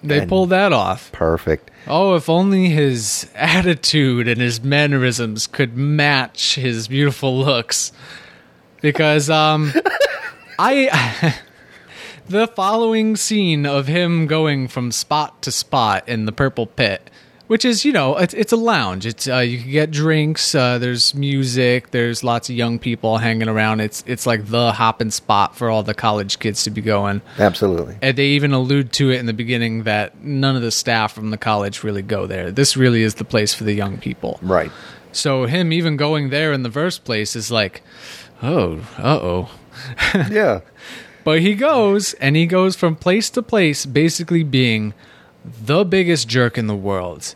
They And- pulled that off. perfect Oh, if only his attitude and his mannerisms could match his beautiful looks. Because um I the following scene of him going from spot to spot in the purple pit, which is, you know, it's, it's a lounge. It's uh, you can get drinks, uh, there's music, there's lots of young people hanging around. It's it's like the hopping spot for all the college kids to be going. absolutely And they even allude to it in the beginning that none of the staff from the college really go there. This really is the place for the young people. right So him even going there in the first place is like, oh, uh oh. yeah But he goes and he goes from place to place, basically being the biggest jerk in the world.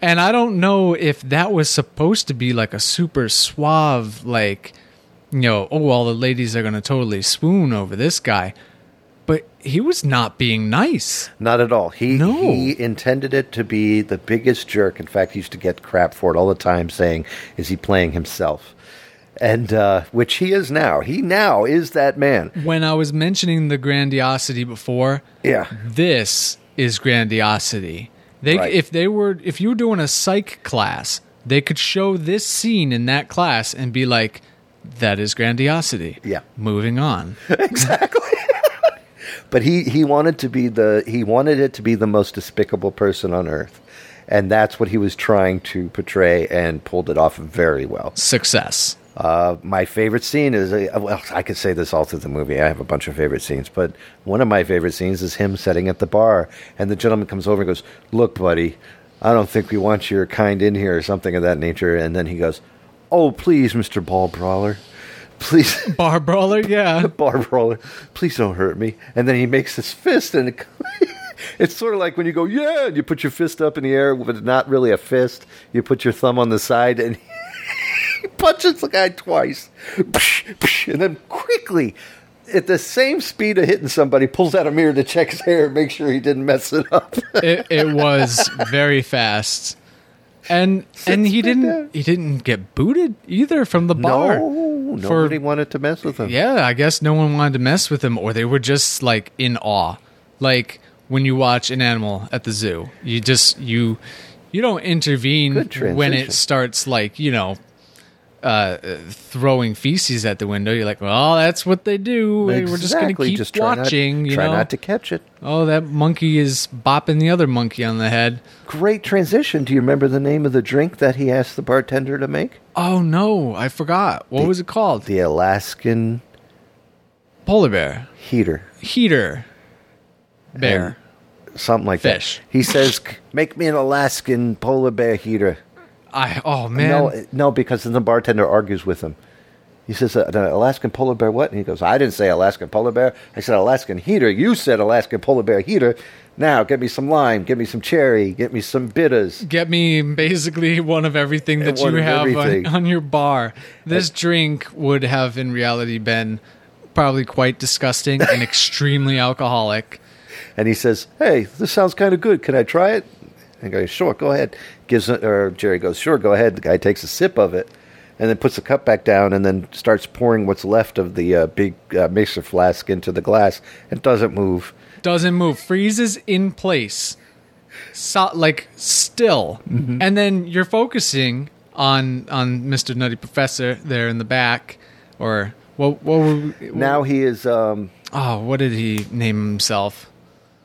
And I don't know if that was supposed to be like a super suave, like, you know, oh, all the ladies are going to totally swoon over this guy. But he was not being nice. Not at all. He No. he intended it to be the biggest jerk. In fact, he used to get crap for it all the time, saying, "Is he playing himself?" And uh, which he is now. He now is that man. When I was mentioning the grandiosity before, Yeah, this is grandiosity. They Right. if they were if you were doing a psych class, they could show this scene in that class and be like, "That is grandiosity." Yeah. Moving on. Exactly. but he he wanted to be the he wanted it to be the most despicable person on earth, and that's what he was trying to portray and pulled it off very well. Success. Uh, my favorite scene is uh, well, I could say this all through the movie. I have a bunch of favorite scenes, but one of my favorite scenes is him sitting at the bar, and the gentleman comes over and goes, "Look, buddy, I don't think we want your kind in here, or something of that nature." And then he goes, "Oh, please, Mister Ball Brawler, please, bar brawler. Yeah, bar brawler, please don't hurt me. And then he makes this fist, and it, it's sort of like when you go, yeah, and you put your fist up in the air, but not really a fist. You put your thumb on the side, and he punches the guy twice, and then quickly. At the same speed of hitting somebody, pulls out a mirror to check his hair and make sure he didn't mess it up. it, it was very fast, and and he didn't he didn't get booted either from the bar. No, For- nobody wanted to mess with him. Yeah, I guess no one wanted to mess with him, or they were just like in awe. Like when you watch an animal at the zoo, you just you you don't intervene when it starts like you know uh, throwing feces at the window. You're like, well, that's what they do. We're just gonna keep just try not- watching. you try know, not to catch it. oh, that monkey is bopping the other monkey on the head. Great transition. Do you remember the name of the drink that he asked the bartender to make? Oh no, I forgot. What was it called? The Alaskan Polar bear heater. heater bear. Something like Fish. that. He says, "Make me an Alaskan polar bear heater." I oh man, No, no, because then the bartender argues with him. He says, uh, "The Alaskan polar bear what?" And he goes, "I didn't say Alaskan polar bear. I said Alaskan heater. You said Alaskan polar bear heater. Now, get me some lime, get me some cherry, get me some bitters." get me basically one of everything that you have on, on your bar. This drink would have in reality been probably quite disgusting and extremely alcoholic. And he says, "Hey, this sounds kind of good. Can I try it?" And I go, "Sure, go ahead." Gives or Jerry goes, "Sure, go ahead." The guy takes a sip of it, and then puts the cup back down, and then starts pouring what's left of the uh, big uh, mixer flask into the glass. It doesn't move. Doesn't move, freezes in place, so, like still, Mm-hmm. and then you're focusing on on Mister Nutty Professor there in the back, or what? What? Were we, Now he is. Um, oh, what did he name himself?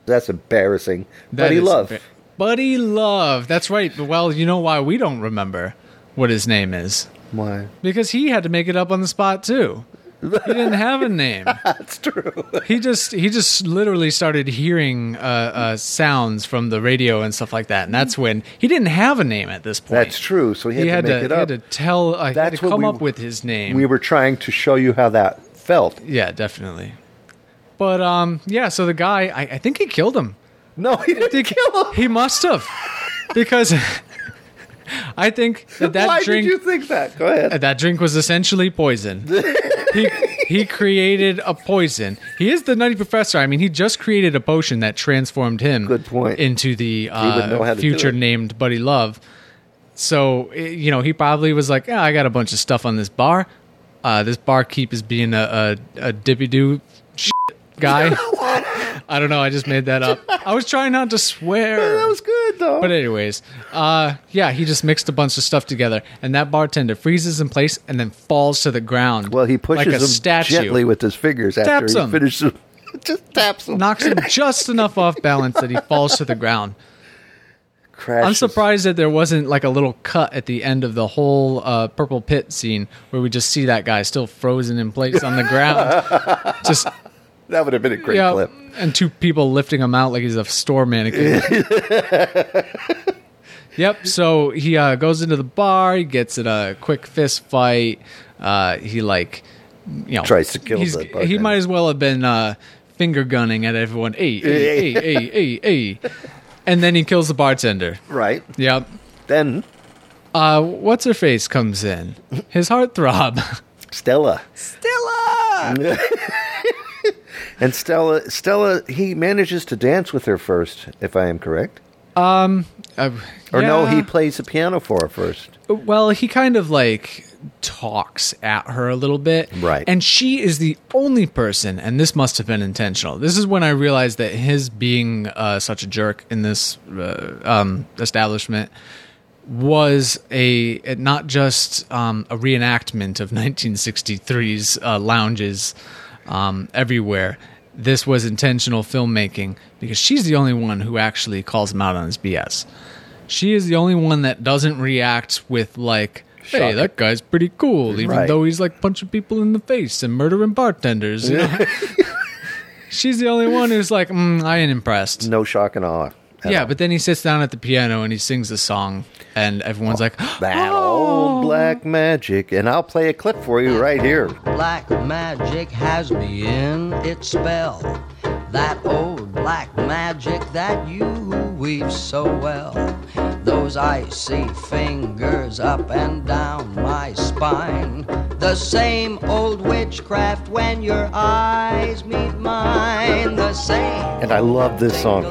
that's embarrassing. That Buddy is Love. embar- Buddy Love. That's right. Well, you know why we don't remember what his name is? Why? Because he had to make it up on the spot too. He didn't have a name. That's true. He just he just literally started hearing uh, uh, sounds from the radio and stuff like that, and that's when he didn't have a name at this point. That's true. So he had, to make it up. he had to tell. Uh, he had That's to come we- up with his name. we were trying to show you how that felt. yeah, definitely. But um, yeah. So the guy, I, I think he killed him. No, he didn't kill him. He must have, because I think that that Why drink did you think that? Go ahead. that drink was essentially poison. he he created a poison. He is the Nutty Professor. I mean, he just created a potion that transformed him. Good point. Into the would know how uh, future named Buddy Love. So eh, you know, he probably was like, "Yeah, I got a bunch of stuff on this bar. Uh, this barkeep is being a a, a dippy doo guy. I don't know. I just made that up. I was trying not to swear. That was good though. But anyways, uh, yeah, he just mixed a bunch of stuff together, and that bartender freezes in place and then falls to the ground. well, he pushes like a him statue, gently with his fingers after Taps he him. finishes. Just taps him. knocks him just enough off balance that he falls to the ground. Crashes. I'm surprised that there wasn't like a little cut at the end of the whole uh, purple pit scene where we just see that guy still frozen in place on the ground, just That would have been a great yeah, clip. and two people lifting him out like he's a store mannequin. yep. So he uh, goes into the bar. He gets in a quick fist fight. Uh, he like, you know, Tries to kill he's- the He might as well have been uh, finger gunning at everyone. Hey, hey, hey, hey, hey, hey. And then he kills the bartender. Right. Yep. Then Uh, what's her face comes in. His heartthrob. Stella. Stella. And Stella, Stella, he manages to dance with her first, if I am correct. Uh, Or no, he plays the piano for her first. Well, he kind of like talks at her a little bit. Right. And she is the only person, and this must have been intentional. This is when I realized that his being uh, such a jerk in this uh, um, establishment was a not just um, a reenactment of 1963's uh, lounges um, everywhere. This was intentional filmmaking because she's the only one who actually calls him out on his BS. She is the only one that doesn't react with like, "Hey, Shock. that guy's pretty cool," even Right. though he's like punching people in the face and murdering bartenders. You know? She's the only one who's like, mm, "I ain't impressed." No shock and awe. At Yeah, all. but then he sits down at the piano and he sings a song, and everyone's like, that "Oh." old black magic, and I'll play a clip for you right here. Black magic has me in its spell. That old black magic that you weave so well. Those icy fingers up and down my spine. The same old witchcraft when your eyes meet mine. The same. And I love this song.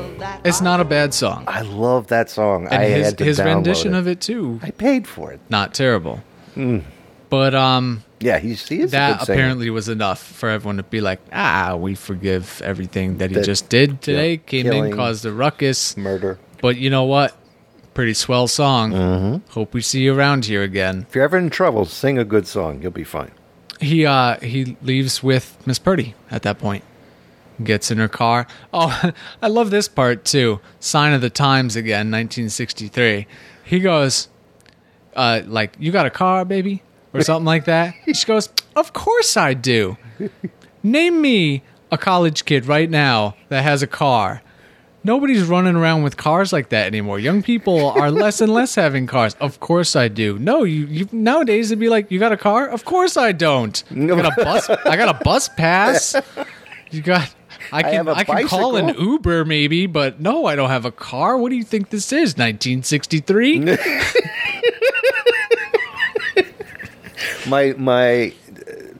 It's not a bad song. I love that song. And I his, had to his rendition it. of it too, I paid for it. not terrible. Mm. But um, Yeah, he's he is a that good apparently was enough for everyone to be like, ah, we forgive everything that he That- just did today. yeah, Came killing, in, caused a ruckus. murder. But you know what? Pretty swell song. Mm-hmm. Hope we see you around here again. If you're ever in trouble, sing a good song. You'll be fine. He uh he leaves with Miss Purdy at that point. Gets in her car. Oh, I love this part too. Sign of the Times again, 1963. He goes, uh, like, you got a car, baby? Or something like that. She goes, Of course I do. Name me a college kid right now that has a car. Nobody's running around with cars like that anymore. Young people are less and less having cars. Of course I do. No, you, you nowadays it'd be like, you got a car? Of course I don't. I got a bus. I got a bus pass. You got. I can. a I, can call an. Uber maybe, but no, I don't have a car. What do you think this is? 1963? my my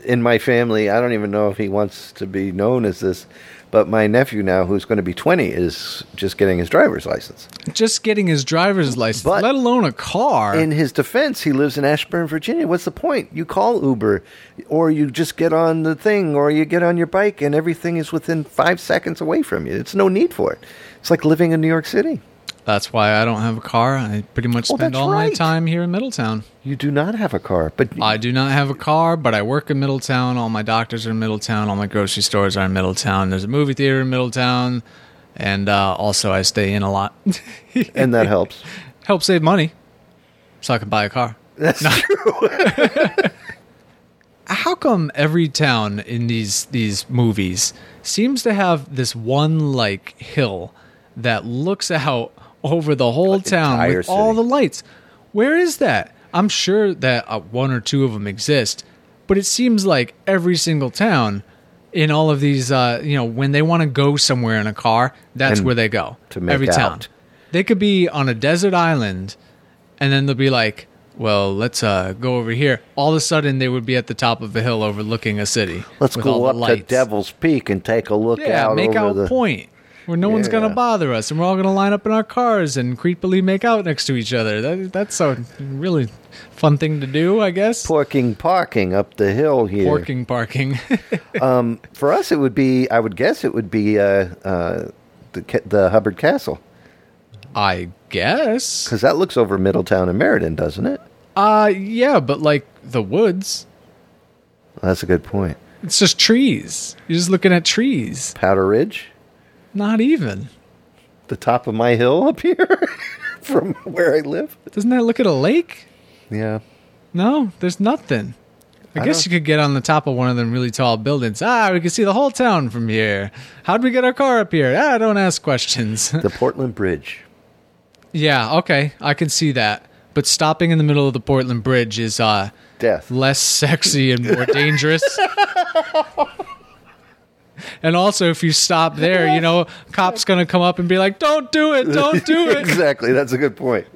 in my family i don't even know if he wants to be known as this but my nephew now who's going to be 20 is just getting his driver's license. Just getting his driver's license, But- let alone a car. in his defense he lives in ashburn virginia. What's the point? You call uber or you just get on the thing or you get on your bike and everything is within five seconds away from you. It's no need for it. It's like living in new york city That's why I don't have a car. I pretty much Oh, spend that's all my time here in Middletown. you do not have a car but I do not have a car, but I work in Middletown. All my doctors are in Middletown. All my grocery stores are in Middletown. There's a movie theater in Middletown. And uh, also, I stay in a lot. and that helps Help save money so I can buy a car. that's true How come every town in these these movies seems to have this one like hill that looks out over the whole town entire with all the lights? Where is that? I'm sure that uh, one or two of them exist, but it seems like every single town in all of these, uh, you know, when they want to go somewhere in a car, that's And where they go. to make every town. They could be on a desert island, and then they'll be like, "Well, let's uh, go over here." All of a sudden, they would be at the top of a hill overlooking a city. let's with all go the up to devil's peak and take a look Yeah, out make out the point where no one's gonna bother us, and we're all gonna line up in our cars and creepily make out next to each other. That, that's a really fun thing to do, I guess. porking parking up the hill here Porking, parking. Um, for us, it would be. I would guess it would be uh, uh, the the Hubbard Castle I guess. because that looks over Middletown and Meriden, doesn't it? Uh, yeah, but like the woods, That's a good point. it's just trees. You're just looking at trees. Powder Ridge, Not even. the top of my hill up here from where I live. Doesn't that look at a lake? Yeah, No, there's nothing. I, I guess don't- you could get on the top of one of them really tall buildings. Ah, we can see the whole town from here. How'd we get our car up here? Ah, don't ask questions. the Portland Bridge. yeah, okay, I can see that. But stopping in the middle of the Portland Bridge is uh, Death. less sexy and more dangerous. and also, if you stop there, you know, cop's gonna come up and be like, "Don't do it! Don't do it!" exactly. That's a good point.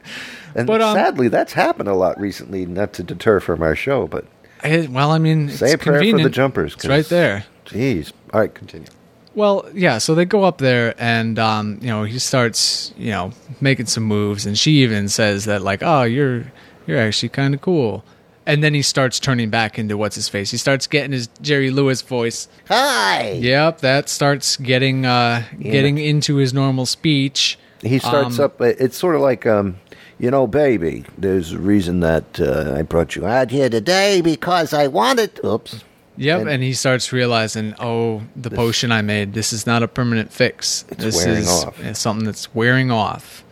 And But, um, sadly, that's happened a lot recently. Not to deter from our show, but Eh, well, I mean, it's say a prayer for the jumpers. It's right there. Jeez. All right, continue. Well, yeah, so they go up there and um, you know, he starts, you know, making some moves and she even says that like, "Oh, you're you're actually kind of cool." And then he starts turning back into what's his face. He starts getting his Jerry Lewis voice. Hi. Yep, that starts getting uh getting into his normal speech. He starts Um, up. It's sort of like, um, you know, baby. There's a reason that uh, I brought you out here today because I wanted. Oops. Yep, And- and, he starts realizing, "Oh, the potion I made. This is not a permanent fix. It's this wearing is off." it's something that's wearing off."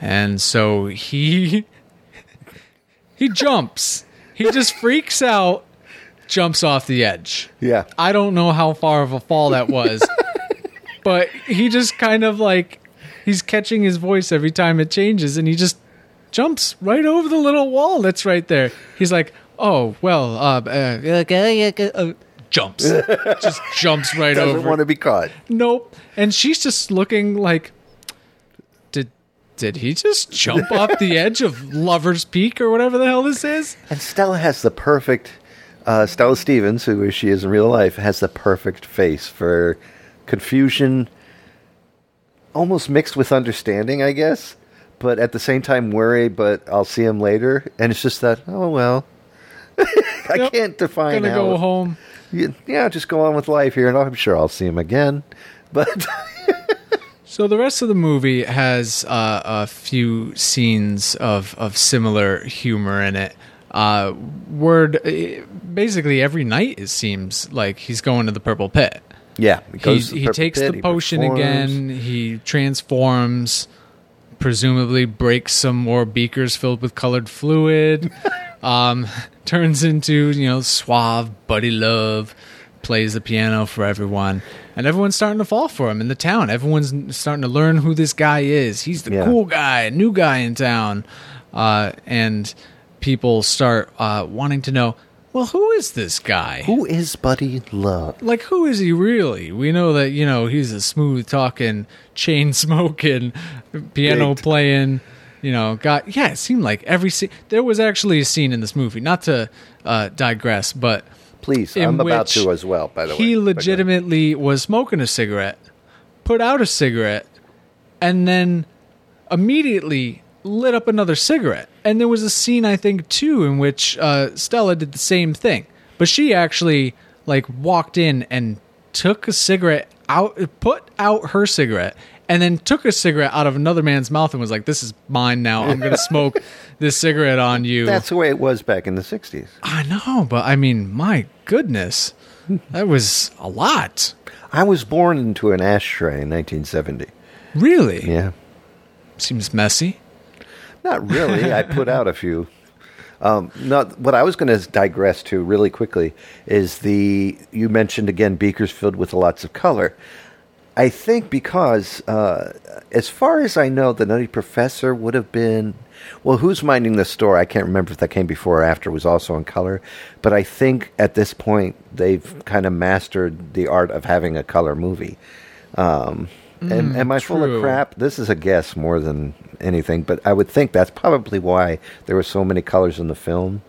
And so he he jumps. He just freaks out, jumps off the edge. Yeah. I don't know how far of a fall that was, but he just kind of like he's catching his voice every time it changes, and he just jumps right over the little wall that's right there. He's like, "Oh well, uh, uh, uh, jumps, just jumps right over. Doesn't want to be caught. Nope. And she's just looking like did he just jump off the edge of Lover's Peak or whatever the hell this is? And Stella has the perfect. Uh, Stella Stevens, who she is in real life, has the perfect face for confusion, almost mixed with understanding, I guess. But at the same time, worry. But I'll see him later, and it's just that. Oh well, I Yep. can't define. Gonna how go home. Yeah, just go on with life here, and I'm sure I'll see him again. But So the rest of the movie has uh, a few scenes of, of similar humor in it. Uh, word eh, basically every night it seems like he's going to the purple pit. yeah, he, He, to the he takes Pit, the potion performs. again. He transforms, presumably breaks some more beakers filled with colored fluid. um, turns into you know suave buddy love. Plays the piano for everyone, and everyone's starting to fall for him in the town. Everyone's starting to learn who this guy is. He's the Yeah. cool guy, new guy in town, uh, and people start uh, wanting to know. Well, who is this guy? Who is Buddy Love? like who is he really we know that you know he's a smooth talking chain smoking piano Big. playing you know got yeah it seemed like every scene there was actually a scene in this movie not to uh, digress but Please, I'm about to as well. By the way, he But go ahead. legitimately was smoking a cigarette put out a cigarette and then immediately lit up another cigarette. And there was a scene, I think, too, in which uh, Stella did the same thing, but she actually like walked in and took a cigarette out, put out her cigarette, and then took a cigarette out of another man's mouth and was like, "This is mine now. I'm gonna smoke this cigarette on you." That's the way it was back in the '60s. I know, but I mean, my goodness, that was a lot. I was born into an ashtray in 1970. Really? Yeah, Seems messy. not really. I put out a few. Um, not what I was going to digress to really quickly is the you mentioned again beakers filled with lots of color. I think because, uh, as far as I know, the Nutty Professor would have been. Well, who's minding the store? I can't remember if that came before or after. Was also in color, but I think at this point they've kind of mastered the art of having a color movie. Um, and am I full of crap? This is a guess more than anything, but I would think that's probably why there were so many colors in the film.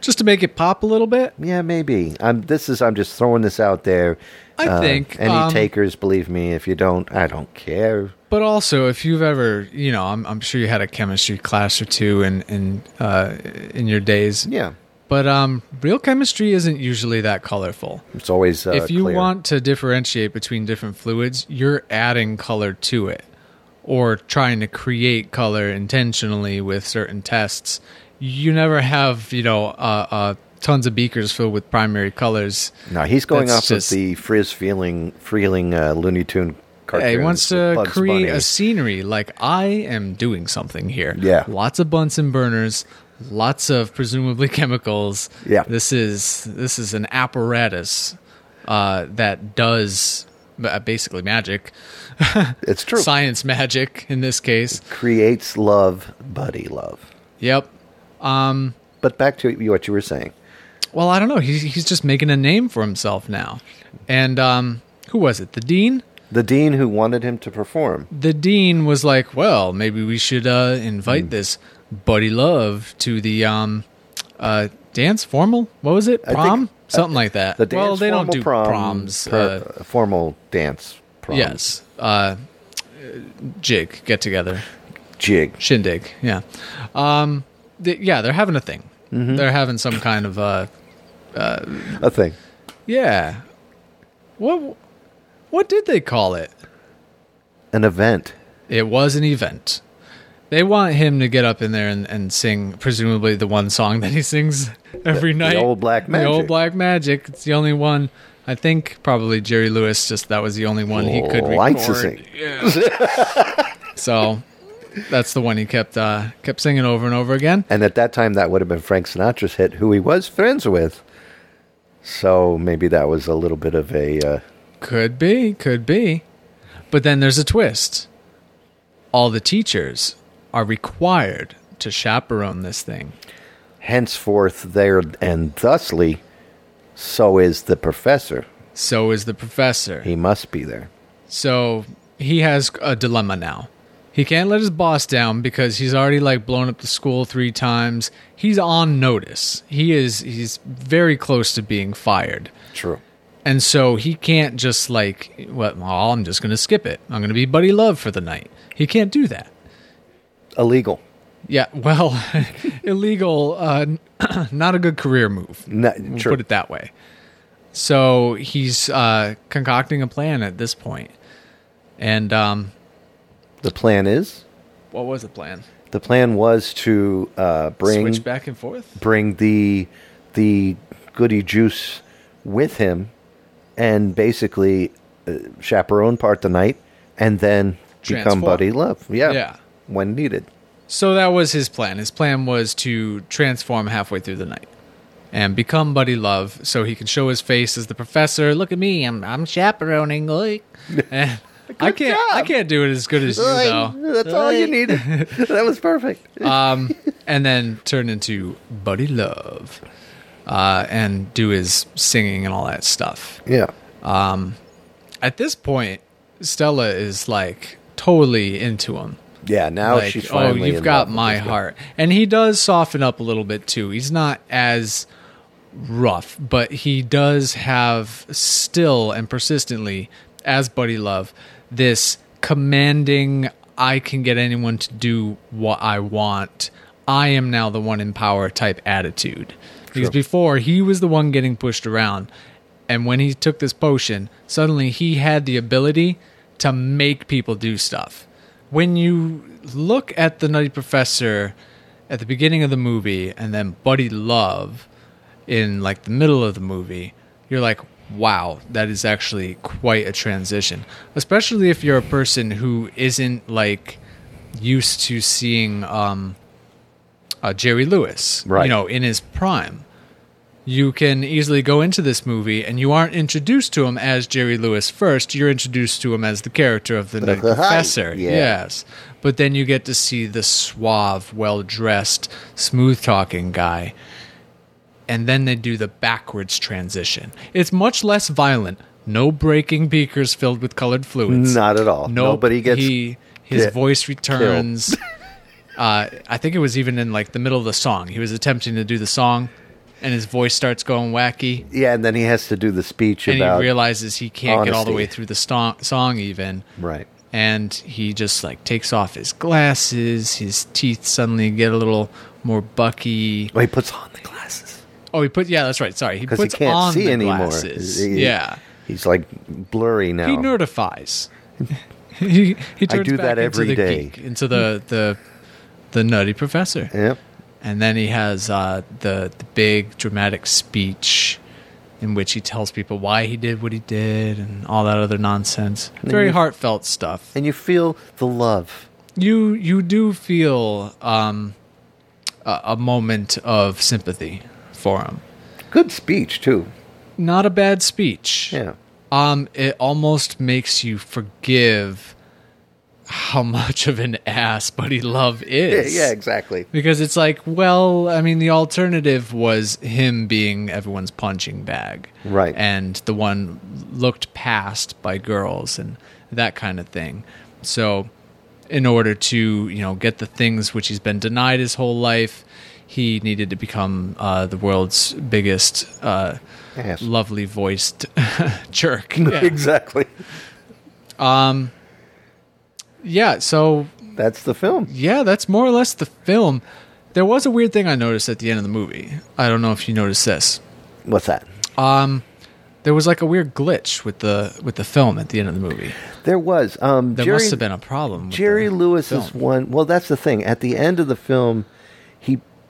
Just to make it pop a little bit. Yeah, maybe. I'm. This is. I'm just throwing this out there. I Uh, think, any um, takers, believe me. If you don't, I don't care. But also, if you've ever, you know, I'm, I'm sure you had a chemistry class or two in in uh, in your days. Yeah, But um, real chemistry isn't usually that colorful. it's always. Uh, if you clear. want to differentiate between different fluids, you're adding color to it, or trying to create color intentionally with certain tests. You never have, you know, uh, uh, tons of beakers filled with primary colors. no, he's going That's off just- of the frizz feeling, feeling uh, Looney Tune cartoon. Yeah, he wants to create a scenery like I am doing something here. Yeah. lots of Bunsen burners, lots of presumably chemicals. Yeah. this is this is an apparatus uh, that does uh, basically magic, It's true. science magic in this case. Creates love, buddy love. Yep. But back to what you were saying. Well, I don't know. He's he's just making a name for himself now. And um, who was it? The dean. The dean who wanted him to perform. the dean was like, "Well, maybe we should uh, invite Hmm. this Buddy Love to the um, uh, dance formal. What was it? I think- Prom, something like that. The dance well, they don't do prom, proms. per- uh, formal dance prom. yes, uh, jig get together, Jig. shindig. Yeah, um, th- yeah, they're having a thing. Mm-hmm. They're having some kind of uh, A thing. yeah. What what did they call it? An event. It was an event. They want him to get up in there and, and sing, presumably the one song that he sings every the night. old Black magic. The old black magic. It's the only one. I think probably Jerry Lewis. Just that was the only one he could record. Likes to sing. So that's the one he kept uh, kept singing over and over again. And at that time, that would have been Frank Sinatra's hit, who he was friends with. So maybe that was a little bit of a. Uh, Could be, could be. But then there's a twist. all the teachers are required to chaperone this thing. Henceforth, there and thusly, so is the professor. So is the professor. He must be there. So he has a dilemma now. He can't let his boss down because he's already like blown up the school three times. He's on notice. He is he's very close to being fired. True. And so he can't just like, well, well I'm just going to skip it. I'm going to be buddy love for the night. He can't do that. Illegal. Yeah, well, illegal, uh, not a good career move. No, we'll put it that way. So he's uh, concocting a plan at this point. And um, The plan is what was the plan? the plan was to uh, bring Switch back and forth? bring the the goody juice with him, and basically uh, chaperone part the night, and then become buddy love. Yeah, Yeah. when needed. So that was his plan. His plan was to transform halfway through the night and become buddy love so he can show his face as the professor. Look at me, I'm I'm chaperoning. Like, and I can't I can't do it as good as you though. That's all you needed. that was perfect. Um, and then turn into buddy love, uh, and do his singing and all that stuff. Yeah. Um, at this point, Stella is like totally into him. Yeah, now Like, she's oh, you've in got love my this guy. heart, and he does soften up a little bit too. He's not as rough, but he does have still and persistently, as Buddy Love, this commanding. I can get anyone to do what I want. I am now the one in power type attitude. Because before he was the one getting pushed around, and when he took this potion, suddenly he had the ability to make people do stuff. When you look at the Nutty Professor at the beginning of the movie and then Buddy Love in like the middle of the movie, you're like, wow, that is actually quite a transition. Especially if you're a person who isn't like used to seeing um, uh, Jerry Lewis, Right. you know, in his prime you can easily go into this movie and you aren't introduced to him as Jerry Lewis first. You're introduced to him as the character of the Nutty Professor. yeah. Yes. But then you get to see the suave, well dressed, smooth talking guy. And then they do the backwards transition. It's much less violent. No breaking beakers filled with colored fluids. Not at all. Nope. Nobody gets He, his get voice returns. uh, I think it was even in like the middle of the song. He was attempting to do the song, and his voice starts going wacky. Yeah, and then he has to do the speech and about he realizes he can't get all the way through the song even. Right. And he just like takes off his glasses. His teeth suddenly get a little more bucky. Well, he puts on the glasses Oh, he put yeah, that's right. Sorry, he because he puts can't on see the anymore. glasses. He- yeah, he's like blurry now. he nerdifies. he he turns do back that into every the geek, into the the the nutty professor. Yep. And then he has uh, the the big dramatic speech in which he tells people why he did what he did and all that other nonsense. And Very you- heartfelt stuff. and you feel the love. You you do feel um, a, a moment of sympathy for him. Good speech too. Not a bad speech. Yeah. Um, it almost makes you forgive how much of an ass Buddy Love Yeah, is. yeah, exactly. Because it's like, well, I mean, the alternative was him being everyone's punching bag. Right. And the one looked past by girls and that kind of thing. So, in order to, you know, get the things which he's been denied his whole life, he needed to become uh, the world's biggest, uh, lovely voiced jerk. Yeah. exactly. Um, yeah, so That's the film. yeah, that's more or less the film. There was a weird thing I noticed at the end of the movie. I don't know if you noticed this. What's that? Um, there was like a weird glitch with the with the film at the end of the movie. There was. Um, There Jerry, must have been a problem. With Jerry Lewis is film. one. Well, that's the thing. At the end of the film,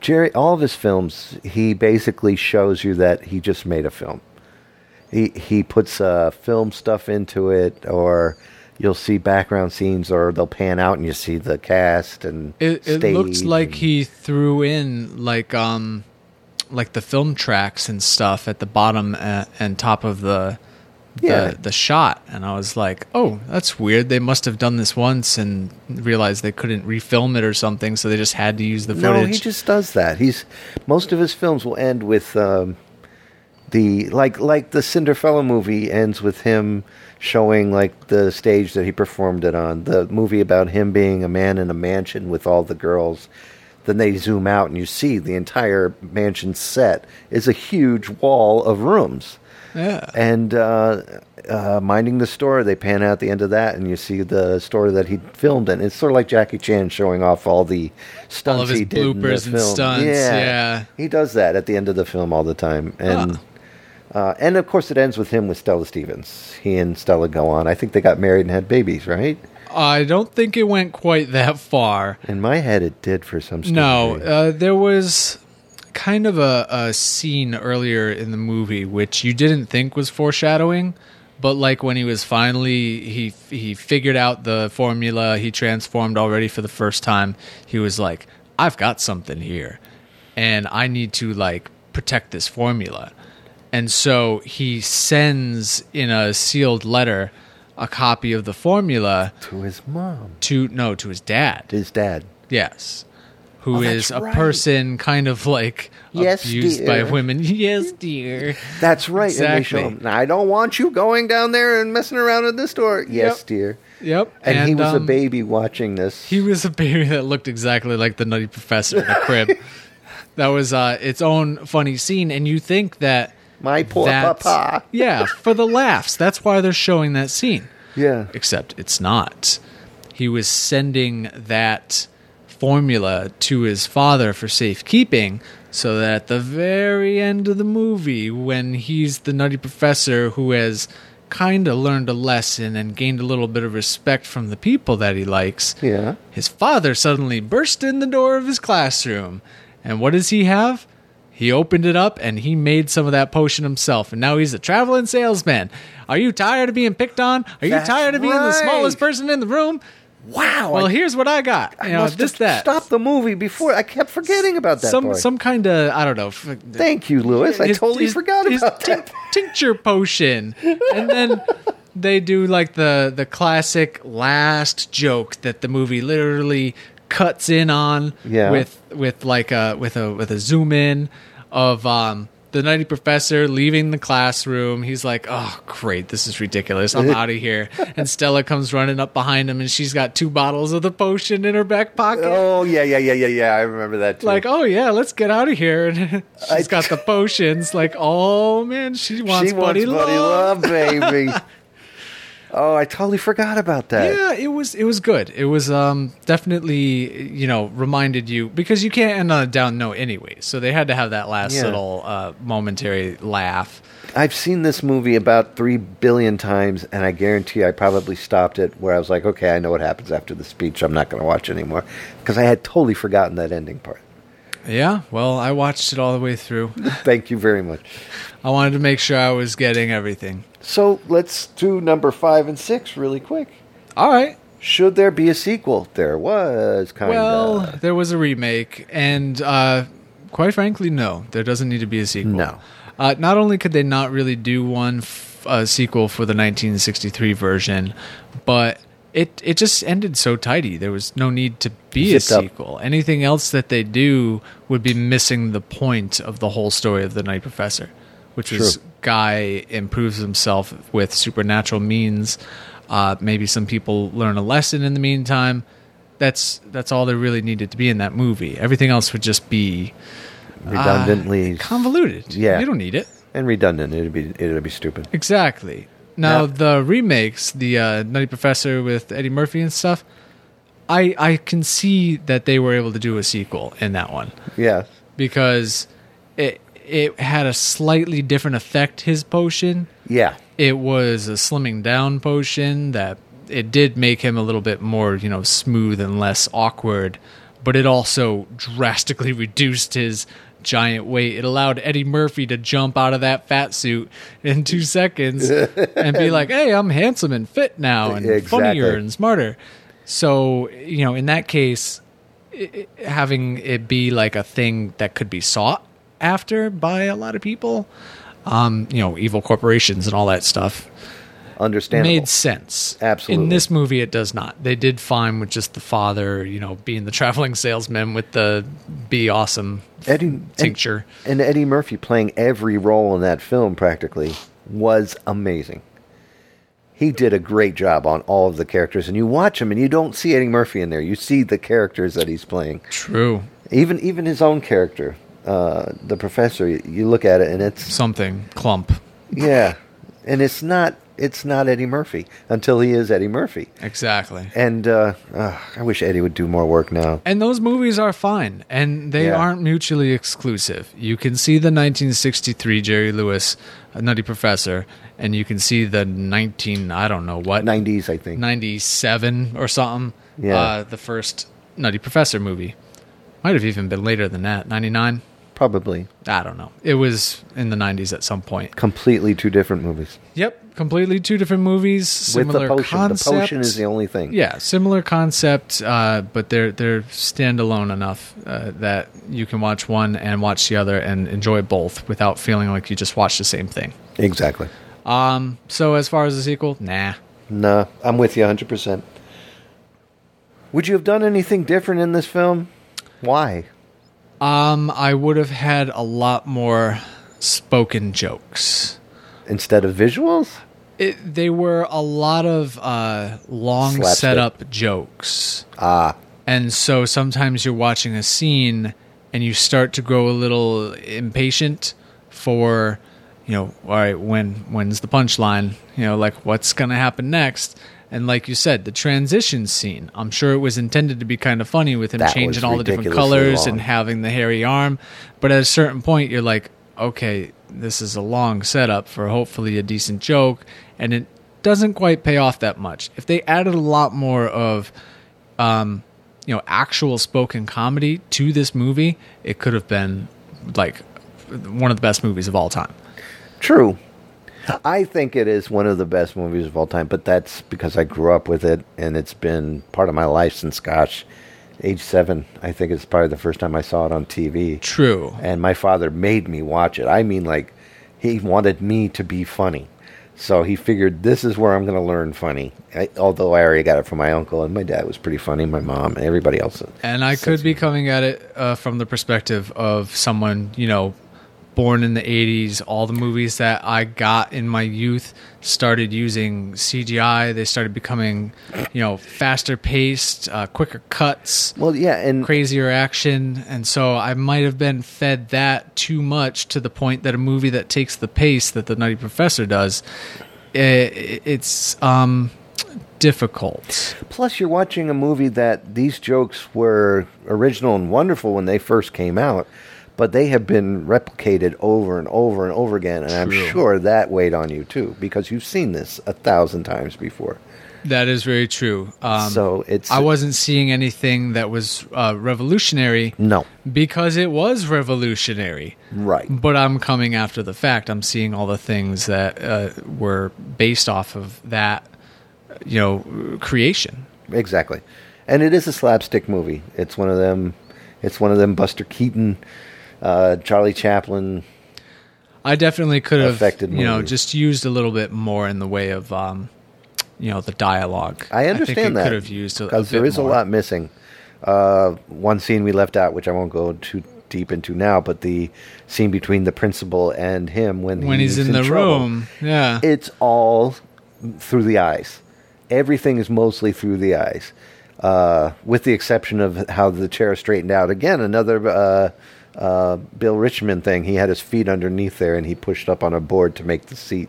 Jerry all of his films, he basically shows you that he just made a film. He he puts uh, film stuff into it, or you'll see background scenes, or they'll pan out and you see the cast and It, it stage like and- he threw in like um like the film tracks and stuff at the bottom uh, and top of the, Yeah. the shot, and I was like, "Oh, that's weird. They must have done this once and realized they couldn't refilm it or something, so they just had to use the footage No, he just does that. He's most of his films will end with um, the like like the Cinderfella movie ends with him showing like the stage that he performed it on. The movie about him being a man in a mansion with all the girls. Then they zoom out and you see the entire mansion set is a huge wall of rooms. Yeah, And uh, uh, minding the store, they pan out the end of that, and you see the store that he filmed in. It's sort of like Jackie Chan showing off all the stunts All of his he did in the bloopers and film. stunts, yeah. he does that at the end of the film all the time, and uh, and of course it ends with him with Stella Stevens. He and Stella go on. I think they got married and had babies, right? I don't think it went quite that far. In my head, it did for some. No, uh, there was kind of a, a scene earlier in the movie which you didn't think was foreshadowing, but like when he was finally he he figured out the formula, he transformed already for the first time. He was like, "I've got something here, and I need to like protect this formula." And so he sends in a sealed letter a copy of the formula to his mom, to no to his dad. To his dad. Yes. Who Oh, is a right. person kind of like Yes, abused dear. by women. Yes, dear. That's right. And show Exactly. him. I don't want you going down there and messing around in this store. Yes, Yep. dear. Yep. And, he was a um, baby watching this. He was a baby that looked exactly like the Nutty Professor in the crib. that was uh, its own funny scene, and you think that My poor papa. yeah, for the laughs. That's why they're showing that scene. Yeah. Except it's not. He was sending that formula to his father for safekeeping so that at the very end of the movie, when he's the nutty professor who has kind of learned a lesson and gained a little bit of respect from the people that he likes, Yeah. his father suddenly burst in the door of his classroom. And what does he have? He opened it up and he made some of that potion himself. And now he's a traveling salesman. Are you tired of being picked on? Are you That's tired of being the smallest person in the room? Wow. Well, I, here's what I got. I You know, must have that. stopped the movie before. I kept forgetting about that some part. some kind of I don't know. f- Thank you, Lewis. I his- totally his- forgot his about tin- that. tincture potion, and then they do like the the classic last joke that the movie literally cuts in on Yeah. with with like a with a with a zoom in of um the nutty professor leaving the classroom he's like oh great this is ridiculous i'm out of here and stella comes running up behind him and she's got two bottles of the potion in her back pocket Oh yeah, yeah, yeah, yeah, yeah. I remember that too. like, oh yeah, let's get out of here. And she's I- got the potions. Like, oh man, she wants she buddy, wants buddy love. love, baby. Oh, I totally forgot about that. Yeah, it was it was good. It was um definitely you know reminded you because you can't end on a down note anyway. So they had to have that last Yeah. little uh, momentary laugh. I've seen this movie about three billion times, and I guarantee I probably stopped it where I was like, okay, I know what happens after the speech. I'm not going to watch anymore because I had totally forgotten that ending part. Yeah, well, I watched it all the way through. Thank you very much. I wanted to make sure I was getting everything. So let's do number five and six really quick. All right. Should there be a sequel? There was kind of. Well, there was a remake, and uh, quite frankly, no, there doesn't need to be a sequel. No. Uh, not only could they not really do one f- uh, sequel for the 1963 version, but it it just ended so tidy. There was no need to be a Zipped up. sequel. Anything else that they do would be missing the point of the whole story of the Nutty Professor, which is True. Guy improves himself with supernatural means. Uh, maybe some people learn a lesson in the meantime. That's that's all there really needed to be in that movie. Everything else would just be redundantly uh, convoluted. Yeah. you don't need it. and redundant. It'd be it'd be stupid. Exactly. Now Now- the remakes, the uh, Nutty Professor with Eddie Murphy and stuff, I I can see that they were able to do a sequel in that one Yeah. because it it had a slightly different effect. His potion, Yeah. it was a slimming down potion that it did make him a little bit more you know smooth and less awkward, but it also drastically reduced his giant weight. It allowed Eddie Murphy to jump out of that fat suit in two seconds and be like, "Hey, I'm handsome and fit now, and Exactly. funnier and smarter." So you know, in that case, i i- having it be like a thing that could be sought after by a lot of people um, you know, evil corporations and all that stuff Understandable. made sense. Absolutely. In this movie, it does not. They did fine with just the father, you know, being the traveling salesman with the be awesome Eddie tincture. And, and Eddie Murphy playing every role in that film practically was amazing. He did a great job on all of the characters, and you watch him, and you don't see Eddie Murphy in there. You see the characters that he's playing. True. Even even his own character, uh, the professor. You, you look at it, and it's Sherman Klump. Yeah, and it's not it's not Eddie Murphy until he is Eddie Murphy. Exactly. And uh, uh, I wish Eddie would do more work now. And those movies are fine, and they Yeah. aren't mutually exclusive. You can see the 1963 Jerry Lewis Nutty Professor, and you can see the 19 I don't know what 90s, I think 97 or something. Yeah. uh, the first Nutty Professor movie might have even been later than that. 99. Probably I don't know. It was in the 90s at some point. completely two different movies. Yep, completely two different movies. With Similar the potion, concept. the potion is the only thing. Yeah, similar concept, uh, but they're they're standalone enough uh, that you can watch one and watch the other and enjoy both without feeling like you just watched the same thing. Exactly. Um, so as far as the sequel, nah. Nah, I'm with you 100%. Would you have done anything different in this film? Why? Um, I would have had a lot more spoken jokes. Instead of visuals? It, they were a lot of uh, long Slapstick. setup jokes. Ah. And so sometimes you're watching a scene and you start to grow a little impatient for, you know, all right, when when's the punchline? You know, like what's going to happen next? And like you said, the transition scene, I'm sure it was intended to be kind of funny with him That changing all the different colors long. and having the hairy arm. But at a certain point, you're like, okay, this is a long setup for hopefully a decent joke. And it doesn't quite pay off that much. If they added a lot more of, um, you know, actual spoken comedy to this movie, it could have been like one of the best movies of all time. True. I think it is one of the best movies of all time, but that's because I grew up with it and it's been part of my life since, gosh, age seven. I think it's probably the first time I saw it on TV. True. And my father made me watch it. I mean, like, he wanted me to be funny. So he figured this is where I'm going to learn funny. I, although I already got it from my uncle, and my dad was pretty funny, my mom, and everybody else. And I could be coming at it uh, from the perspective of someone, you know, born in the 80s. All the movies that I got in my youth started using CGI. They started becoming, you know, faster paced, uh, quicker cuts. Well, yeah, and crazier action. And so I might have been fed that too much to the point that a movie that takes the pace that the Nutty Professor does, i it's um, difficult. Plus, you're watching a movie that these jokes were original and wonderful when they first came out, but they have been replicated over and over and over again, and I'm sure that weighed on you too because you've seen this a thousand times before. That is very true. Um, So it's- I wasn't seeing anything that was uh, revolutionary. No. because it was revolutionary. Right. But I'm coming after the fact. I'm seeing all the things that uh, were based off of that, you know, creation. Exactly, and it is a slapstick movie. It's one of them. It's one of them. Buster Keaton, uh, Charlie Chaplin. I definitely could have, Affected you know, just used a little bit more in the way of, um, you know, the dialogue. I think understand it that could have used because there is more. a lot missing. Uh, one scene we left out, which I won't go too deep into now, but the scene between the principal and him when when he's, in, the trouble, room. Yeah, It's all through the eyes. Everything is mostly through the eyes, uh, with the exception of how the chair is straightened out. Again, another uh, uh, Bill Richmond thing. He had his feet underneath there, and he pushed up on a board to make the seat.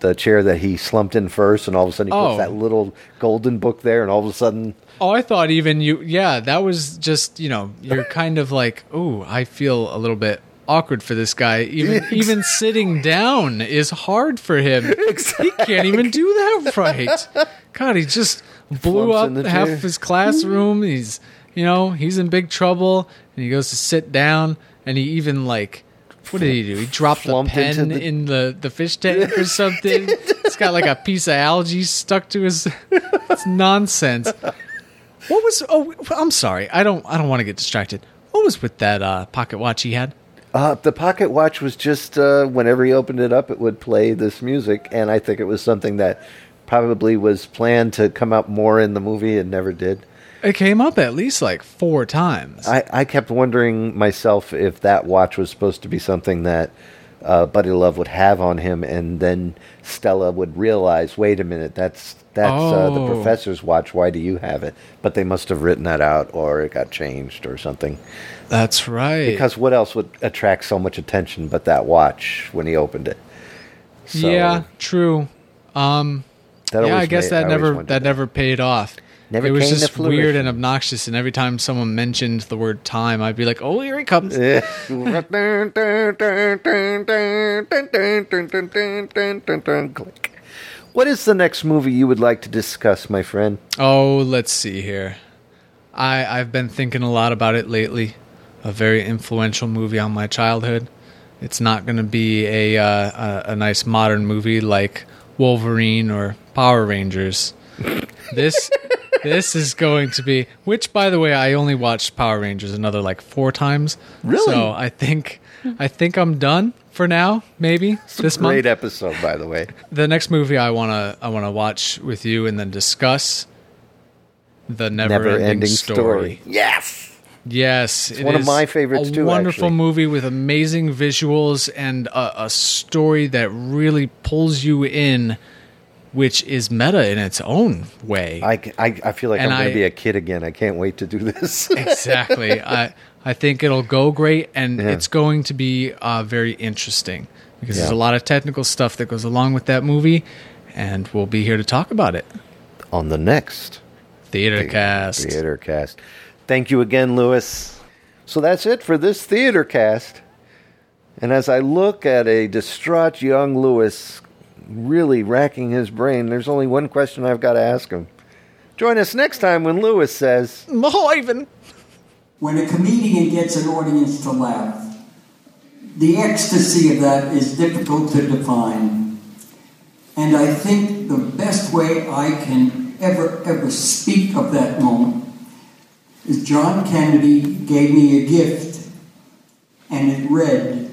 The chair that he slumped in first, and all of a sudden he Oh. puts that little golden book there, and all of a sudden, Oh, I thought even you. Yeah, that was just you know you're kind of like, oh, I feel a little bit awkward for this guy. Even even sitting down is hard for him. He can't even do that right. God, he just blew Flumps up half chair. of his classroom. He's you know he's in big trouble, and he goes to sit down, and he even like. What did he do? He dropped the pen the- in the, the fish tank or something. It's got like a piece of algae stuck to his. It's nonsense. What was? Oh, I'm sorry. I don't. I don't want to get distracted. What was with that uh, pocket watch he had? Uh, the pocket watch was just uh, whenever he opened it up, it would play this music, and I think it was something that probably was planned to come up more in the movie and never did. It came up at least like four times. I, I kept wondering myself if that watch was supposed to be something that uh, Buddy Love would have on him, and then Stella would realize, wait a minute, that's that's uh, the Oh. professor's watch. Why do you have it? But they must have written that out, or it got changed, or something. That's right. Because what else would attract so much attention but that watch when he opened it? So, yeah, true. Um, That yeah, I guess made- that I always never wondered that never paid off. Never it was just weird and obnoxious, and every time someone mentioned the word time, I'd be like, "Oh, here he comes!" What is the next movie you would like to discuss, my friend? Oh, let's see here. I I've been thinking a lot about it lately. A very influential movie on my childhood. It's not going to be a, uh, a a nice modern movie like Wolverine or Power Rangers. This this is going to be which by the way I only watched Power Rangers another like 4 times. Really? So I think I think I'm done for now, maybe this month. Great episode, by the way. The next movie I want to I want to watch with you and then discuss the never, Never ending, ending story. story. Yes. Yes, It's it one of my favorites a too, Wonderful actually. movie with amazing visuals and a, a story that really pulls you in, which is meta in its own way. I, I, I feel like And I'm going to be a kid again. I can't wait to do this. exactly. I I think it'll go great, and Yeah. it's going to be uh, very interesting because there's a lot of technical stuff that goes along with that movie, and we'll be here to talk about it. On the next Theater cast. Theater cast. Thank you again, Lewis. So that's it for this theater cast. And as I look at a distraught young Lewis really racking his brain, there's only one question I've got to ask him. Join us next time when Lewis says, Ivan. When a comedian gets an audience to laugh, the ecstasy of that is difficult to define. And I think the best way I can ever, ever speak of that moment is John Kennedy gave me a gift, and it read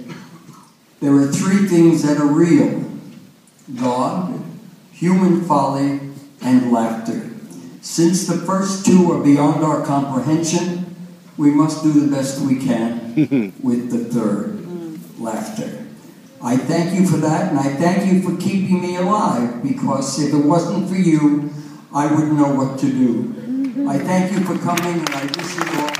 There are three things that are real God, human folly, and laughter. Since the first two are beyond our comprehension, we must do the best we can with the third, laughter. I thank you for that, and I thank you for keeping me alive because if it wasn't for you, I wouldn't know what to do. I thank you for coming, and I wish you all